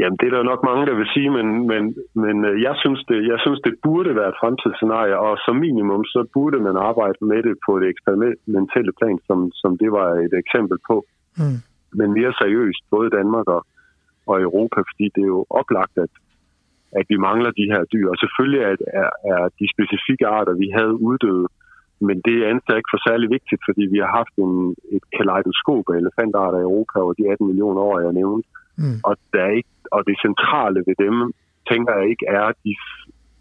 Jamen, det er der nok mange, der vil sige, men, men, men øh, jeg, synes det, jeg synes, det burde være et fremtidsscenarie, og som minimum, så burde man arbejde med det på det eksperimentelle plan, som, som det var et eksempel på. Mm. Men mere seriøst, både Danmark og, og Europa, fordi det er jo oplagt, at, at vi mangler de her dyr. Og selvfølgelig er, er, er de specifikke arter, vi havde uddøde, men det anser ikke for særlig vigtigt, fordi vi har haft en, et kaleidoskop af elefantarter i Europa over de 18 millioner år, jeg nævnte. Mm. Og, der er ikke, og det centrale ved dem, tænker jeg ikke, er de,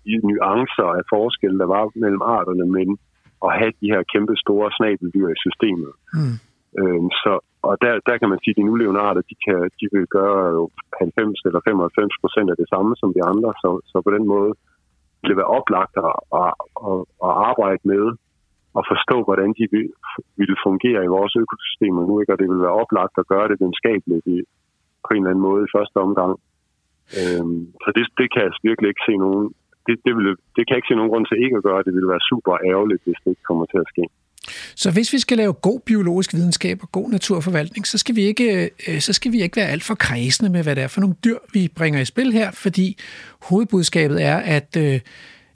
de nuancer af forskel, der var mellem arterne, men at have de her kæmpe store snabeldyr i systemet. Mm. Øhm, så, og der, der kan man sige, at de nulevende arter, de, kan, de vil gøre 90 eller 95 procent af det samme som de andre, så, så på den måde vil det være oplagt at, at, at, at arbejde med at forstå, hvordan de vil, vil fungere i vores økosystemer nu, ikke? og det vil være oplagt at gøre det videnskabeligt i, på en eller anden måde i første omgang. Øhm, så det, det kan jeg altså virkelig ikke se nogen det, det, vil, det kan jeg ikke se nogen grund til ikke at gøre. Det ville være super ærgerligt, hvis det ikke kommer til at ske. Så hvis vi skal lave god biologisk videnskab og god naturforvaltning, så skal vi ikke, øh, så skal vi ikke være alt for kredsende med, hvad det er for nogle dyr, vi bringer i spil her, fordi hovedbudskabet er, at, øh,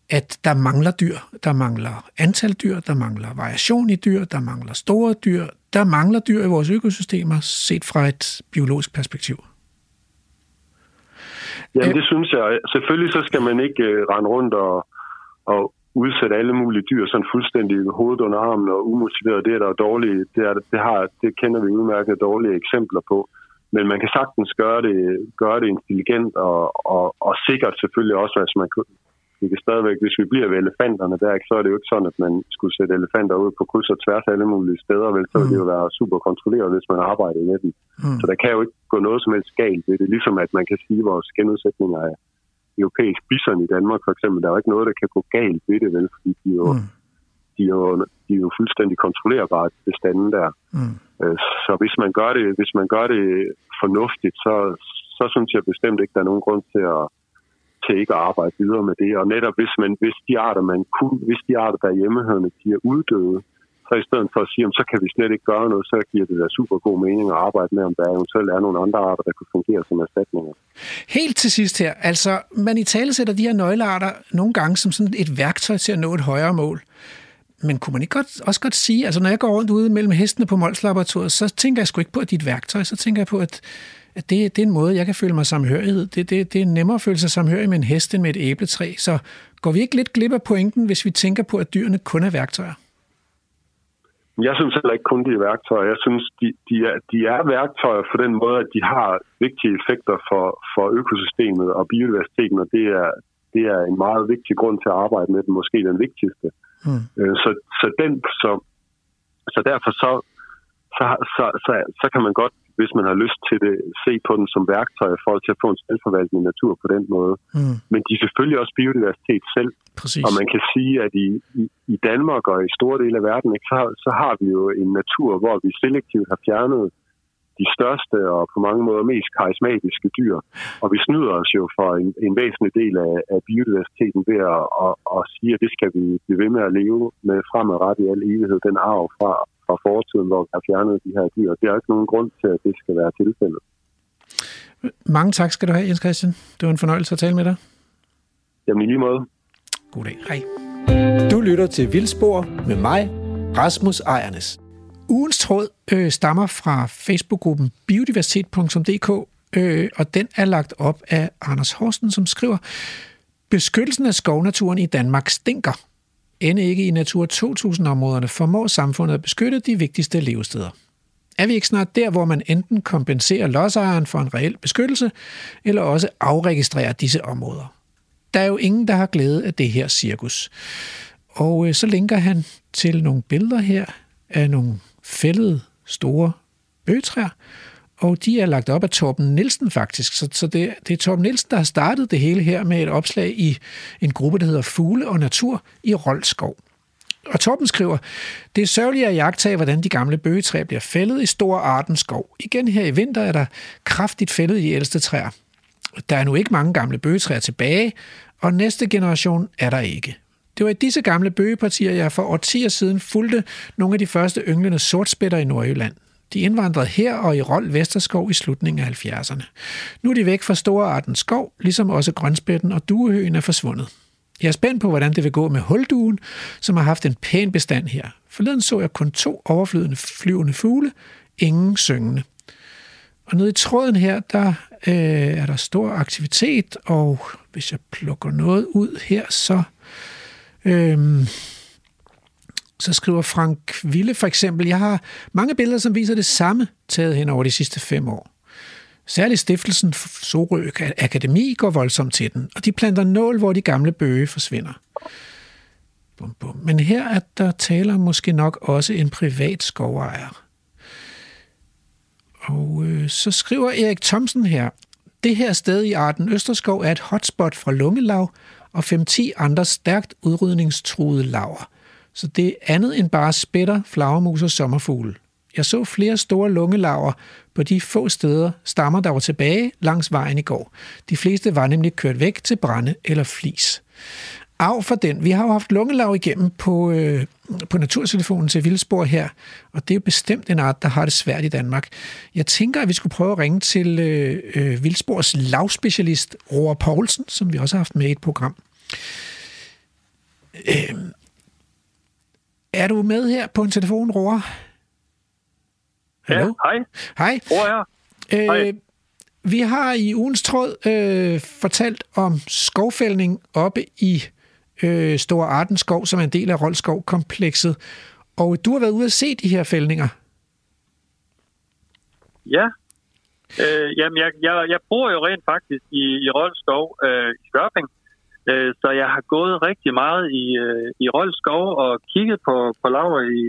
at der mangler dyr. Der mangler antal dyr, der mangler variation i dyr, der mangler store dyr, der mangler dyr i vores økosystemer, set fra et biologisk perspektiv. Jamen, det synes jeg. Selvfølgelig så skal man ikke øh, rende rundt og, og udsætte alle mulige dyr sådan fuldstændig hovedet under armen og umotiveret. Det er der dårlige, det, er, det, har, det kender vi udmærket dårlige eksempler på. Men man kan sagtens gøre det, gøre det intelligent og, og, og sikkert selvfølgelig også, hvis man vi kan stadigvæk, hvis vi bliver ved elefanterne der, så er det jo ikke sådan, at man skulle sætte elefanter ud på kryds og tværs af alle mulige steder, vel, så ville det jo være super kontrolleret, hvis man arbejder med dem. Mm. Så der kan jo ikke gå noget som helst galt ved det, ligesom at man kan sige, at vores genudsætninger af europæisk bison i Danmark for eksempel, der er jo ikke noget, der kan gå galt ved det, vel, fordi de er jo, mm. de er jo, de er jo fuldstændig kontrollerbare bestanden der. Mm. Øh, så hvis man gør det, hvis man gør det fornuftigt, så, så synes jeg bestemt ikke, der er nogen grund til at til ikke at arbejde videre med det. Og netop hvis, man, hvis de arter, man kunne, hvis de arter, der er hjemmehørende, de er uddøde, så i stedet for at sige, så kan vi slet ikke gøre noget, så giver det da super god mening at arbejde med, om der eventuelt er nogle andre arter, der kan fungere som erstatninger. Helt til sidst her, altså man i tale sætter de her nøglearter nogle gange som sådan et værktøj til at nå et højere mål. Men kunne man ikke godt, også godt sige, altså når jeg går rundt ude mellem hestene på Molslaboratoriet, så tænker jeg sgu ikke på, at dit værktøj, så tænker jeg på, at at det, det er en måde, jeg kan føle mig samhørighed. Det, det, det er nemmere at føle sig samhørig med en hest end med et æbletræ. Så går vi ikke lidt glip af pointen, hvis vi tænker på, at dyrene kun er værktøjer? Jeg synes heller ikke kun, de er værktøjer. Jeg synes, de, de, er, de er værktøjer for den måde, at de har vigtige effekter for, for økosystemet og biodiversiteten, og det er, det er en meget vigtig grund til at arbejde med dem, måske den vigtigste. Mm. Så, så, den, så, så derfor så, så, så, så, så kan man godt hvis man har lyst til det, se på den som værktøj for til at få en selvforvaltende natur på den måde. Mm. Men de er selvfølgelig også biodiversitet selv. Præcis. Og man kan sige, at i, i, i Danmark og i store dele af verden, ikke, så, så har vi jo en natur, hvor vi selektivt har fjernet de største og på mange måder mest karismatiske dyr. Og vi snyder os jo for en, en væsentlig del af, af biodiversiteten ved at, at, at sige, at det skal vi blive ved med at leve med fremadrettet i al evighed, den arv fra, fra fortiden, hvor vi har fjernet de her dyr. Det er ikke nogen grund til, at det skal være tilfældet. Mange tak skal du have, Jens Christian. Det var en fornøjelse at tale med dig. Jamen i lige måde. God dag. Hej. Du lytter til Vildspor med mig, Rasmus Ejernes. Ugens tråd øh, stammer fra Facebook-gruppen biodiversitet.dk, øh, og den er lagt op af Anders Horsten, som skriver, Beskyttelsen af skovnaturen i Danmark stinker. End ikke i Natur 2000-områderne formår samfundet at beskytte de vigtigste levesteder. Er vi ikke snart der, hvor man enten kompenserer lodsejeren for en reel beskyttelse, eller også afregistrerer disse områder? Der er jo ingen, der har glæde af det her cirkus. Og øh, så linker han til nogle billeder her af nogle fældede store bøgetræer, og de er lagt op af Torben Nielsen faktisk. Så, så det, det er Torben Nielsen, der har startet det hele her med et opslag i en gruppe, der hedder Fugle og Natur i Roldskov. Og Torben skriver, det er sørgeligt at jagtage, hvordan de gamle bøgetræer bliver fældet i Stor Arten skov. Igen her i vinter er der kraftigt fældet i ældste træer. Der er nu ikke mange gamle bøgetræer tilbage, og næste generation er der ikke. Det var i disse gamle bøgepartier, jeg for årtier siden fulgte nogle af de første ynglende sortspætter i Nordjylland. De indvandrede her og i Rold Vesterskov i slutningen af 70'erne. Nu er de væk fra store arten skov, ligesom også grønspætten og duehøen er forsvundet. Jeg er spændt på, hvordan det vil gå med hulduen, som har haft en pæn bestand her. Forleden så jeg kun to overflydende flyvende fugle, ingen syngende. Og nede i tråden her, der øh, er der stor aktivitet, og hvis jeg plukker noget ud her, så øh, så skriver Frank Ville for eksempel, jeg har mange billeder, som viser det samme taget hen over de sidste fem år. Særligt stiftelsen Sorø Akademi går voldsomt til den, og de planter nål, hvor de gamle bøge forsvinder. Bum, bum. Men her er der taler måske nok også en privat skovejer. Og øh, så skriver Erik Thomsen her, det her sted i Arten Østerskov er et hotspot fra lungelav og 5-10 andre stærkt udrydningstruede laver – så det er andet end bare spætter, flagermus og sommerfugle. Jeg så flere store lungelaver på de få steder, stammer, der var tilbage langs vejen i går. De fleste var nemlig kørt væk til brænde eller flis. af for den. Vi har jo haft lungelav igennem på, øh, på naturtelefonen til Vildspor her, og det er jo bestemt en art, der har det svært i Danmark. Jeg tænker, at vi skulle prøve at ringe til øh, øh, Vildspors lavspecialist, Roar Poulsen, som vi også har haft med i et program. Øh, er du med her på en telefon, Roar? Hallo? Ja, hej. Hej. Roar her. Øh, hej. Vi har i ugens tråd øh, fortalt om skovfældning oppe i øh, Store Ardenskov, som er en del af Roldskov-komplekset. Og du har været ude at se de her fældninger. Ja. Øh, jamen, jeg, jeg, jeg bor jo rent faktisk i, i Roldskov øh, i Skørping. Øh, så jeg har gået rigtig meget i, øh, i Roldskov og kigget på, på laver i,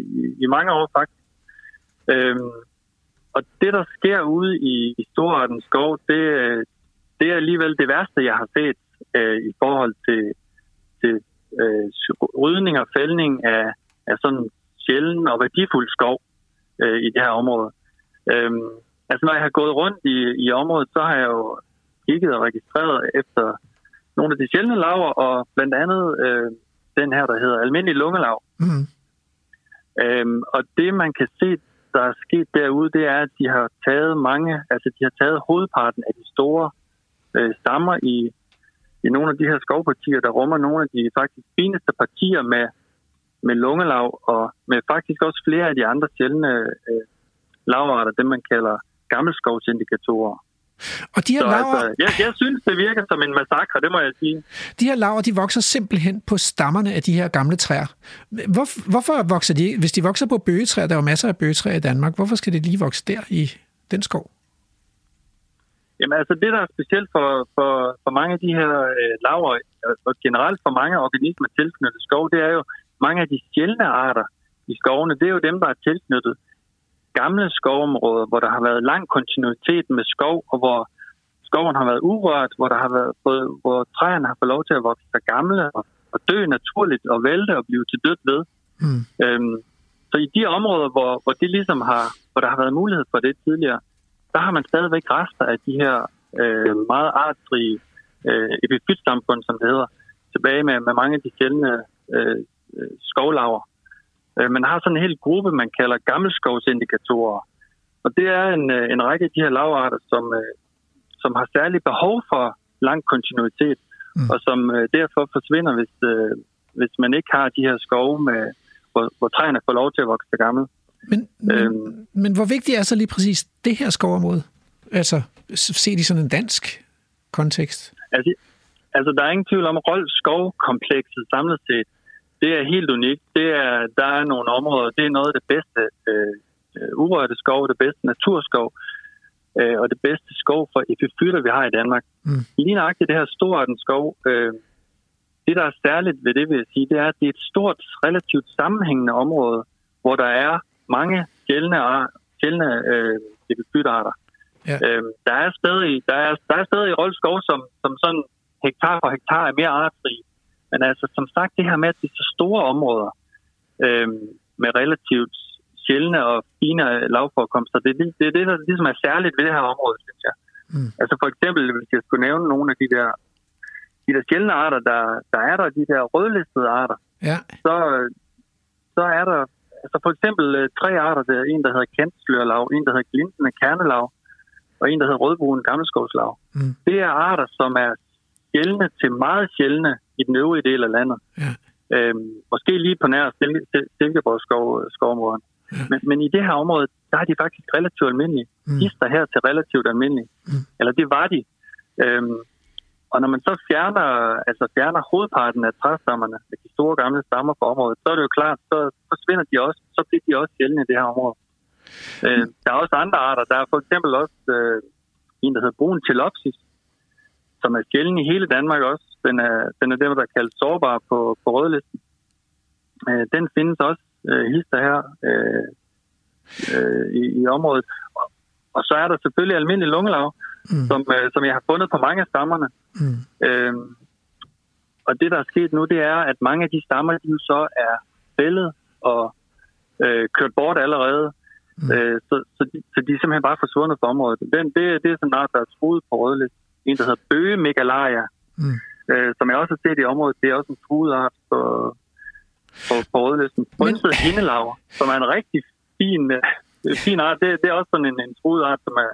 i, mange år faktisk. Øhm, og det, der sker ude i, i Storarten skov, det, øh, det er alligevel det værste, jeg har set øh, i forhold til, til øh, rydning og fældning af, af sådan sjælden og værdifuld skov øh, i det her område. Øhm, altså, når jeg har gået rundt i, i området, så har jeg jo kigget og registreret efter nogle af de sjældne laver, og blandt andet øh, den her, der hedder almindelig lungelav. Mm. Øhm, og det, man kan se, der er sket derude, det er, at de har taget mange, altså de har taget hovedparten af de store øh, stammer i, i nogle af de her skovpartier, der rummer nogle af de faktisk fineste partier med, med lungelav, og med faktisk også flere af de andre sjældne øh, lavarter, dem man kalder gammelskovsindikatorer. Og de her så, laver... altså, jeg, jeg synes, det virker som en massakre, det må jeg sige. De her laver, de vokser simpelthen på stammerne af de her gamle træer. Hvor, hvorfor vokser de Hvis de vokser på bøgetræer, der er jo masser af bøgetræer i Danmark, hvorfor skal de lige vokse der i den skov? Jamen altså, det der er specielt for, for, for mange af de her øh, laver, og generelt for mange organismer tilknyttet skov, det er jo mange af de sjældne arter i skovene, det er jo dem, der er tilknyttet gamle skovområder, hvor der har været lang kontinuitet med skov, og hvor skoven har været urørt, hvor, der har været, hvor, hvor træerne har fået lov til at vokse sig gamle og, og dø naturligt og vælte og blive til dødt ved. Mm. Øhm, så i de områder, hvor, hvor, det ligesom har, hvor der har været mulighed for det tidligere, der har man stadigvæk rester af de her øh, meget artsrige øh, epifytsamfund, som det hedder, tilbage med, med mange af de sjældne øh, øh skovlaver. Øh, man har sådan en hel gruppe, man kalder gammelskovsindikatorer. Og det er en, øh, en række af de her lavarter, som, øh, som har særlig behov for lang kontinuitet, mm. og som derfor forsvinder, hvis, hvis man ikke har de her skove, med, hvor, hvor træerne får lov til at vokse gamle. Men, øhm, men, men hvor vigtigt er så lige præcis det her skovområde? Altså, set i sådan en dansk kontekst? Altså, altså der er ingen tvivl om, at Rold skovkomplekset samlet set det er helt unikt. Det er, der er nogle områder, det er noget af det bedste øh, øh, urørte skov, det bedste naturskov, øh, og det bedste skov for epifytter, vi har i Danmark. Mm. Lige nøjagtigt det her storarten skov, øh, det der er særligt ved det, vil jeg sige, det er, at det er et stort, relativt sammenhængende område, hvor der er mange sjældne, sjældne øh, epifytterarter. Ja. Øh, der er stadig, der er, der er stadig Rold Skov, som, som sådan hektar for hektar er mere artsrig men altså, som sagt, det her med, at det er så store områder øh, med relativt sjældne og fine lavforekomster, det, det, det er det, der ligesom er særligt ved det her område, synes jeg. Mm. Altså for eksempel, hvis jeg skulle nævne nogle af de der, de der sjældne arter, der, der er der, de der rødlistede arter, ja. så, så er der altså for eksempel øh, tre arter. Der er en, der hedder kantslørlav, en, der hedder glintende kernelav, og en, der hedder rødbrun gammelskovslav. Mm. Det er arter, som er sjældne til meget sjældne i den øvrige del af landet. Ja. Øhm, måske lige på nær Silkeborg skov. Ja. Men, men i det her område, der er de faktisk relativt almindelige. Mm. Hister her til relativt almindelige. Mm. Eller det var de. Øhm, og når man så fjerner, altså fjerner hovedparten af træstammerne, af de store gamle stammer på området, så er det jo klart, så forsvinder de også, så bliver de også sjældne i det her område. Mm. Øh, der er også andre arter. Der er for eksempel også øh, en, der hedder brun telopsis, som er sjælden i hele Danmark også. Den er, den er det, der er kaldt sårbar på, på rødlisten. Øh, den findes også øh, hister her øh, øh, i, i området. Og, og så er der selvfølgelig almindelig lungelav, mm. som, øh, som jeg har fundet på mange af stammerne. Mm. Øh, og det, der er sket nu, det er, at mange af de stammer, de så er fældet og øh, kørt bort allerede. Mm. Øh, så, så, de, så de er simpelthen bare forsvundet fra området. Den, det, det er sådan art, der er truet på rødlisten en, der hedder bøgemegalaria. Mm. øh, som jeg også har set i området, det er også en truet på, på, på rødlisten. Brøndsted Men... hindelaver, som er en rigtig fin, øh, fin art. Det, det er også sådan en, en truet art, som er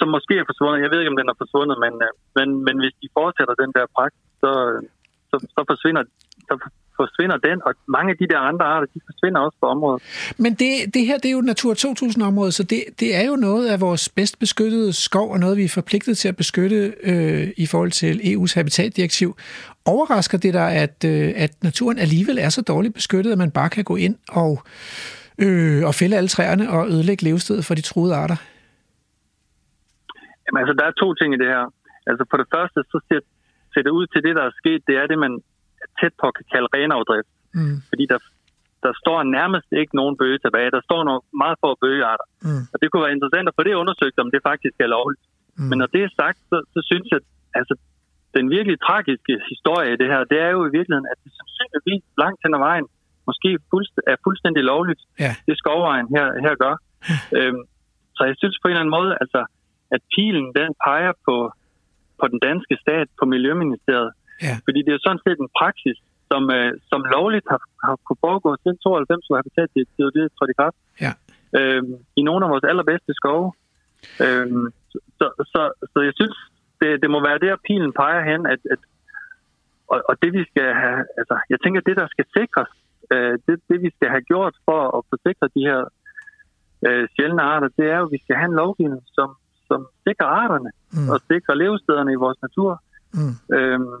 som måske er forsvundet. Jeg ved ikke, om den er forsvundet, men, øh, men, men hvis de fortsætter den der praksis, så, så, så forsvinder så forsvinder den, og mange af de der andre arter, de forsvinder også på området. Men det, det her, det er jo Natur 2000-område, så det, det er jo noget af vores bedst beskyttede skov, og noget, vi er forpligtet til at beskytte øh, i forhold til EU's habitatdirektiv. Overrasker det dig, at, øh, at naturen alligevel er så dårligt beskyttet, at man bare kan gå ind og, øh, og fælde alle træerne og ødelægge levestedet for de truede arter? Jamen altså, der er to ting i det her. Altså for det første, så ser, ser det ud til det, der er sket, det er det, man tæt på kan kalde renafdrift. Mm. Fordi der, der står nærmest ikke nogen bøge tilbage. Der står nogle meget få bøgearter. Mm. Og det kunne være interessant at få det undersøgt, om det faktisk er lovligt. Mm. Men når det er sagt, så, så synes jeg, altså den virkelig tragiske historie i det her, det er jo i virkeligheden, at det sandsynligvis langt hen ad vejen måske fuldst- er fuldstændig lovligt, ja. det skovvejen her, her gør. øhm, så jeg synes på en eller anden måde, altså, at pilen den peger på, på den danske stat, på Miljøministeriet, Ja. Fordi det er sådan set en praksis, som, øh, som lovligt har, har kunne foregå siden 92, hvor habitatdirektivet det trådte i kraft. Ja. Øhm, I nogle af vores allerbedste skove. Øhm, så, så, så jeg synes, det, det må være der, pilen peger hen, at, at og, og det vi skal have, altså, jeg tænker, det der skal sikres, øh, det, det vi skal have gjort for at forsikre de her øh, sjældne arter, det er jo, at vi skal have en lovgivning, som, som sikrer arterne mm. og sikrer levestederne i vores natur. Mm. Øhm,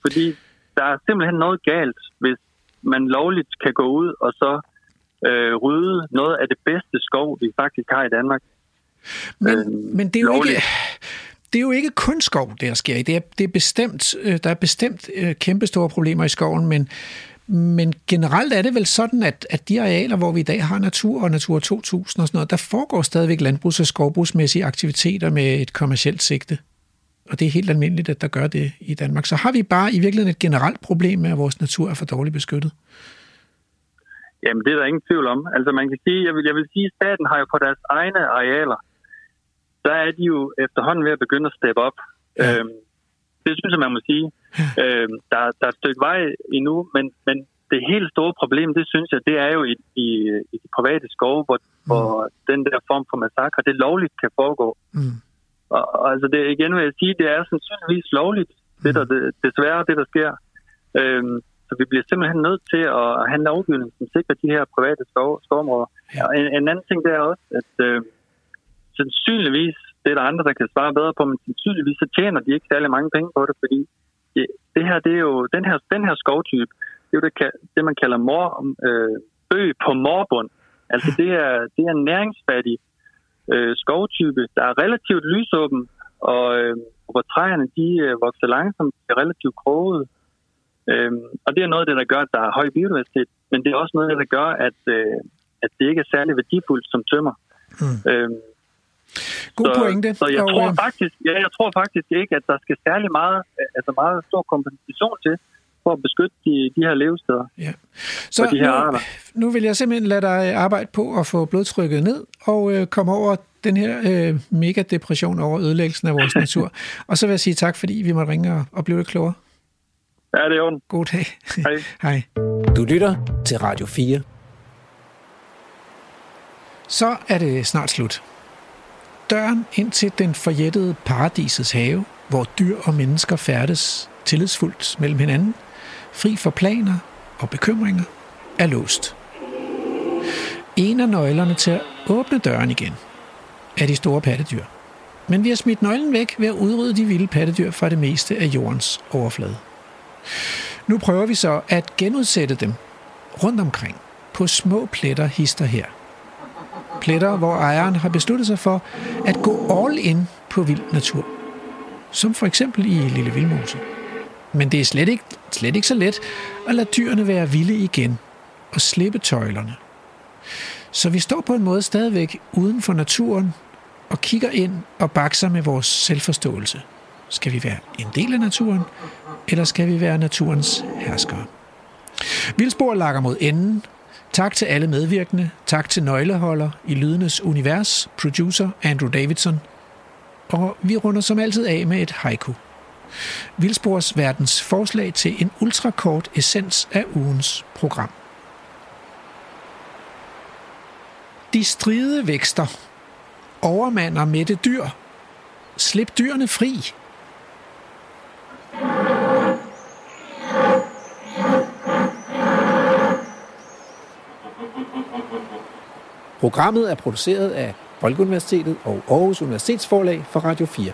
fordi der er simpelthen noget galt, hvis man lovligt kan gå ud og så øh, rydde noget af det bedste skov, vi faktisk har i Danmark. Men, øh, men det er jo lovligt. ikke... Det er jo ikke kun skov, der sker i. Det er, det er bestemt, øh, der er bestemt øh, kæmpestore problemer i skoven, men, men generelt er det vel sådan, at, at de arealer, hvor vi i dag har natur og natur 2000 og sådan noget, der foregår stadigvæk landbrugs- og skovbrugsmæssige aktiviteter med et kommersielt sigte og det er helt almindeligt, at der gør det i Danmark. Så har vi bare i virkeligheden et generelt problem med, at vores natur er for dårligt beskyttet. Jamen, det er der ingen tvivl om. Altså, man kan sige, jeg vil, jeg vil sige, at staten har jo på deres egne arealer, der er de jo efterhånden ved at begynde at steppe op. Ja. Øhm, det synes jeg, man må sige. Ja. Øhm, der, der er et stykke vej endnu, men, men det helt store problem, det synes jeg, det er jo i, i, i de private skove, hvor, mm. hvor den der form for massakre, det lovligt kan foregå. Mm. Og, og altså det, igen vil jeg sige, det er sandsynligvis lovligt, det der det, desværre det, der sker. Øhm, så vi bliver simpelthen nødt til at have en lovgivning, som sikrer de her private skov, skovområder. Ja. Og en, en anden ting, det er også, at øh, sandsynligvis, det er der andre, der kan svare bedre på, men sandsynligvis så tjener de ikke særlig mange penge på det, fordi det, det her, det er jo, den her, den her skovtype, det er jo det, det man kalder mor, øh, bøg på morbund. Altså det er, det er en næringsfattig øh, skovtype, der er relativt lysåben, og øh, hvor træerne de øh, vokser langsomt, er relativt kroget. Øh, og det er noget af det, der gør, at der er høj biodiversitet, men det er også noget af det, der gør, at, øh, at det ikke er særlig værdifuldt som tømmer. Mm. Øh, God så, pointe. Så jeg, og, tror øh, faktisk, ja, jeg tror faktisk ikke, at der skal særlig meget, altså meget stor kompensation til, for at beskytte de, de her levesteder. Ja. Så de her nu, arter. nu vil jeg simpelthen lade dig arbejde på at få blodtrykket ned og øh, komme over den her øh, mega-depression over ødelæggelsen af vores natur. og så vil jeg sige tak, fordi vi måtte ringe og, og blive lidt klogere. Ja, det er jo. God dag. Hej. Hej. Du lytter til Radio 4. Så er det snart slut. Døren ind til den forjættede paradisets have, hvor dyr og mennesker færdes tillidsfuldt mellem hinanden – fri for planer og bekymringer, er låst. En af nøglerne til at åbne døren igen er de store pattedyr. Men vi har smidt nøglen væk ved at udrydde de vilde pattedyr fra det meste af jordens overflade. Nu prøver vi så at genudsætte dem rundt omkring på små pletter hister her. Pletter, hvor ejeren har besluttet sig for at gå all in på vild natur. Som for eksempel i Lille Vildmose. Men det er slet ikke, slet ikke så let at lade dyrene være vilde igen og slippe tøjlerne. Så vi står på en måde stadigvæk uden for naturen og kigger ind og bakser med vores selvforståelse. Skal vi være en del af naturen, eller skal vi være naturens herskere? Vildspor lakker mod enden. Tak til alle medvirkende. Tak til nøgleholder i Lydenes Univers, producer Andrew Davidson. Og vi runder som altid af med et haiku. Vildspors verdens forslag til en ultrakort essens af ugens program. De stride vækster. Overmander med det dyr. Slip dyrene fri. Programmet er produceret af Folkeuniversitetet og Aarhus Universitetsforlag for Radio 4.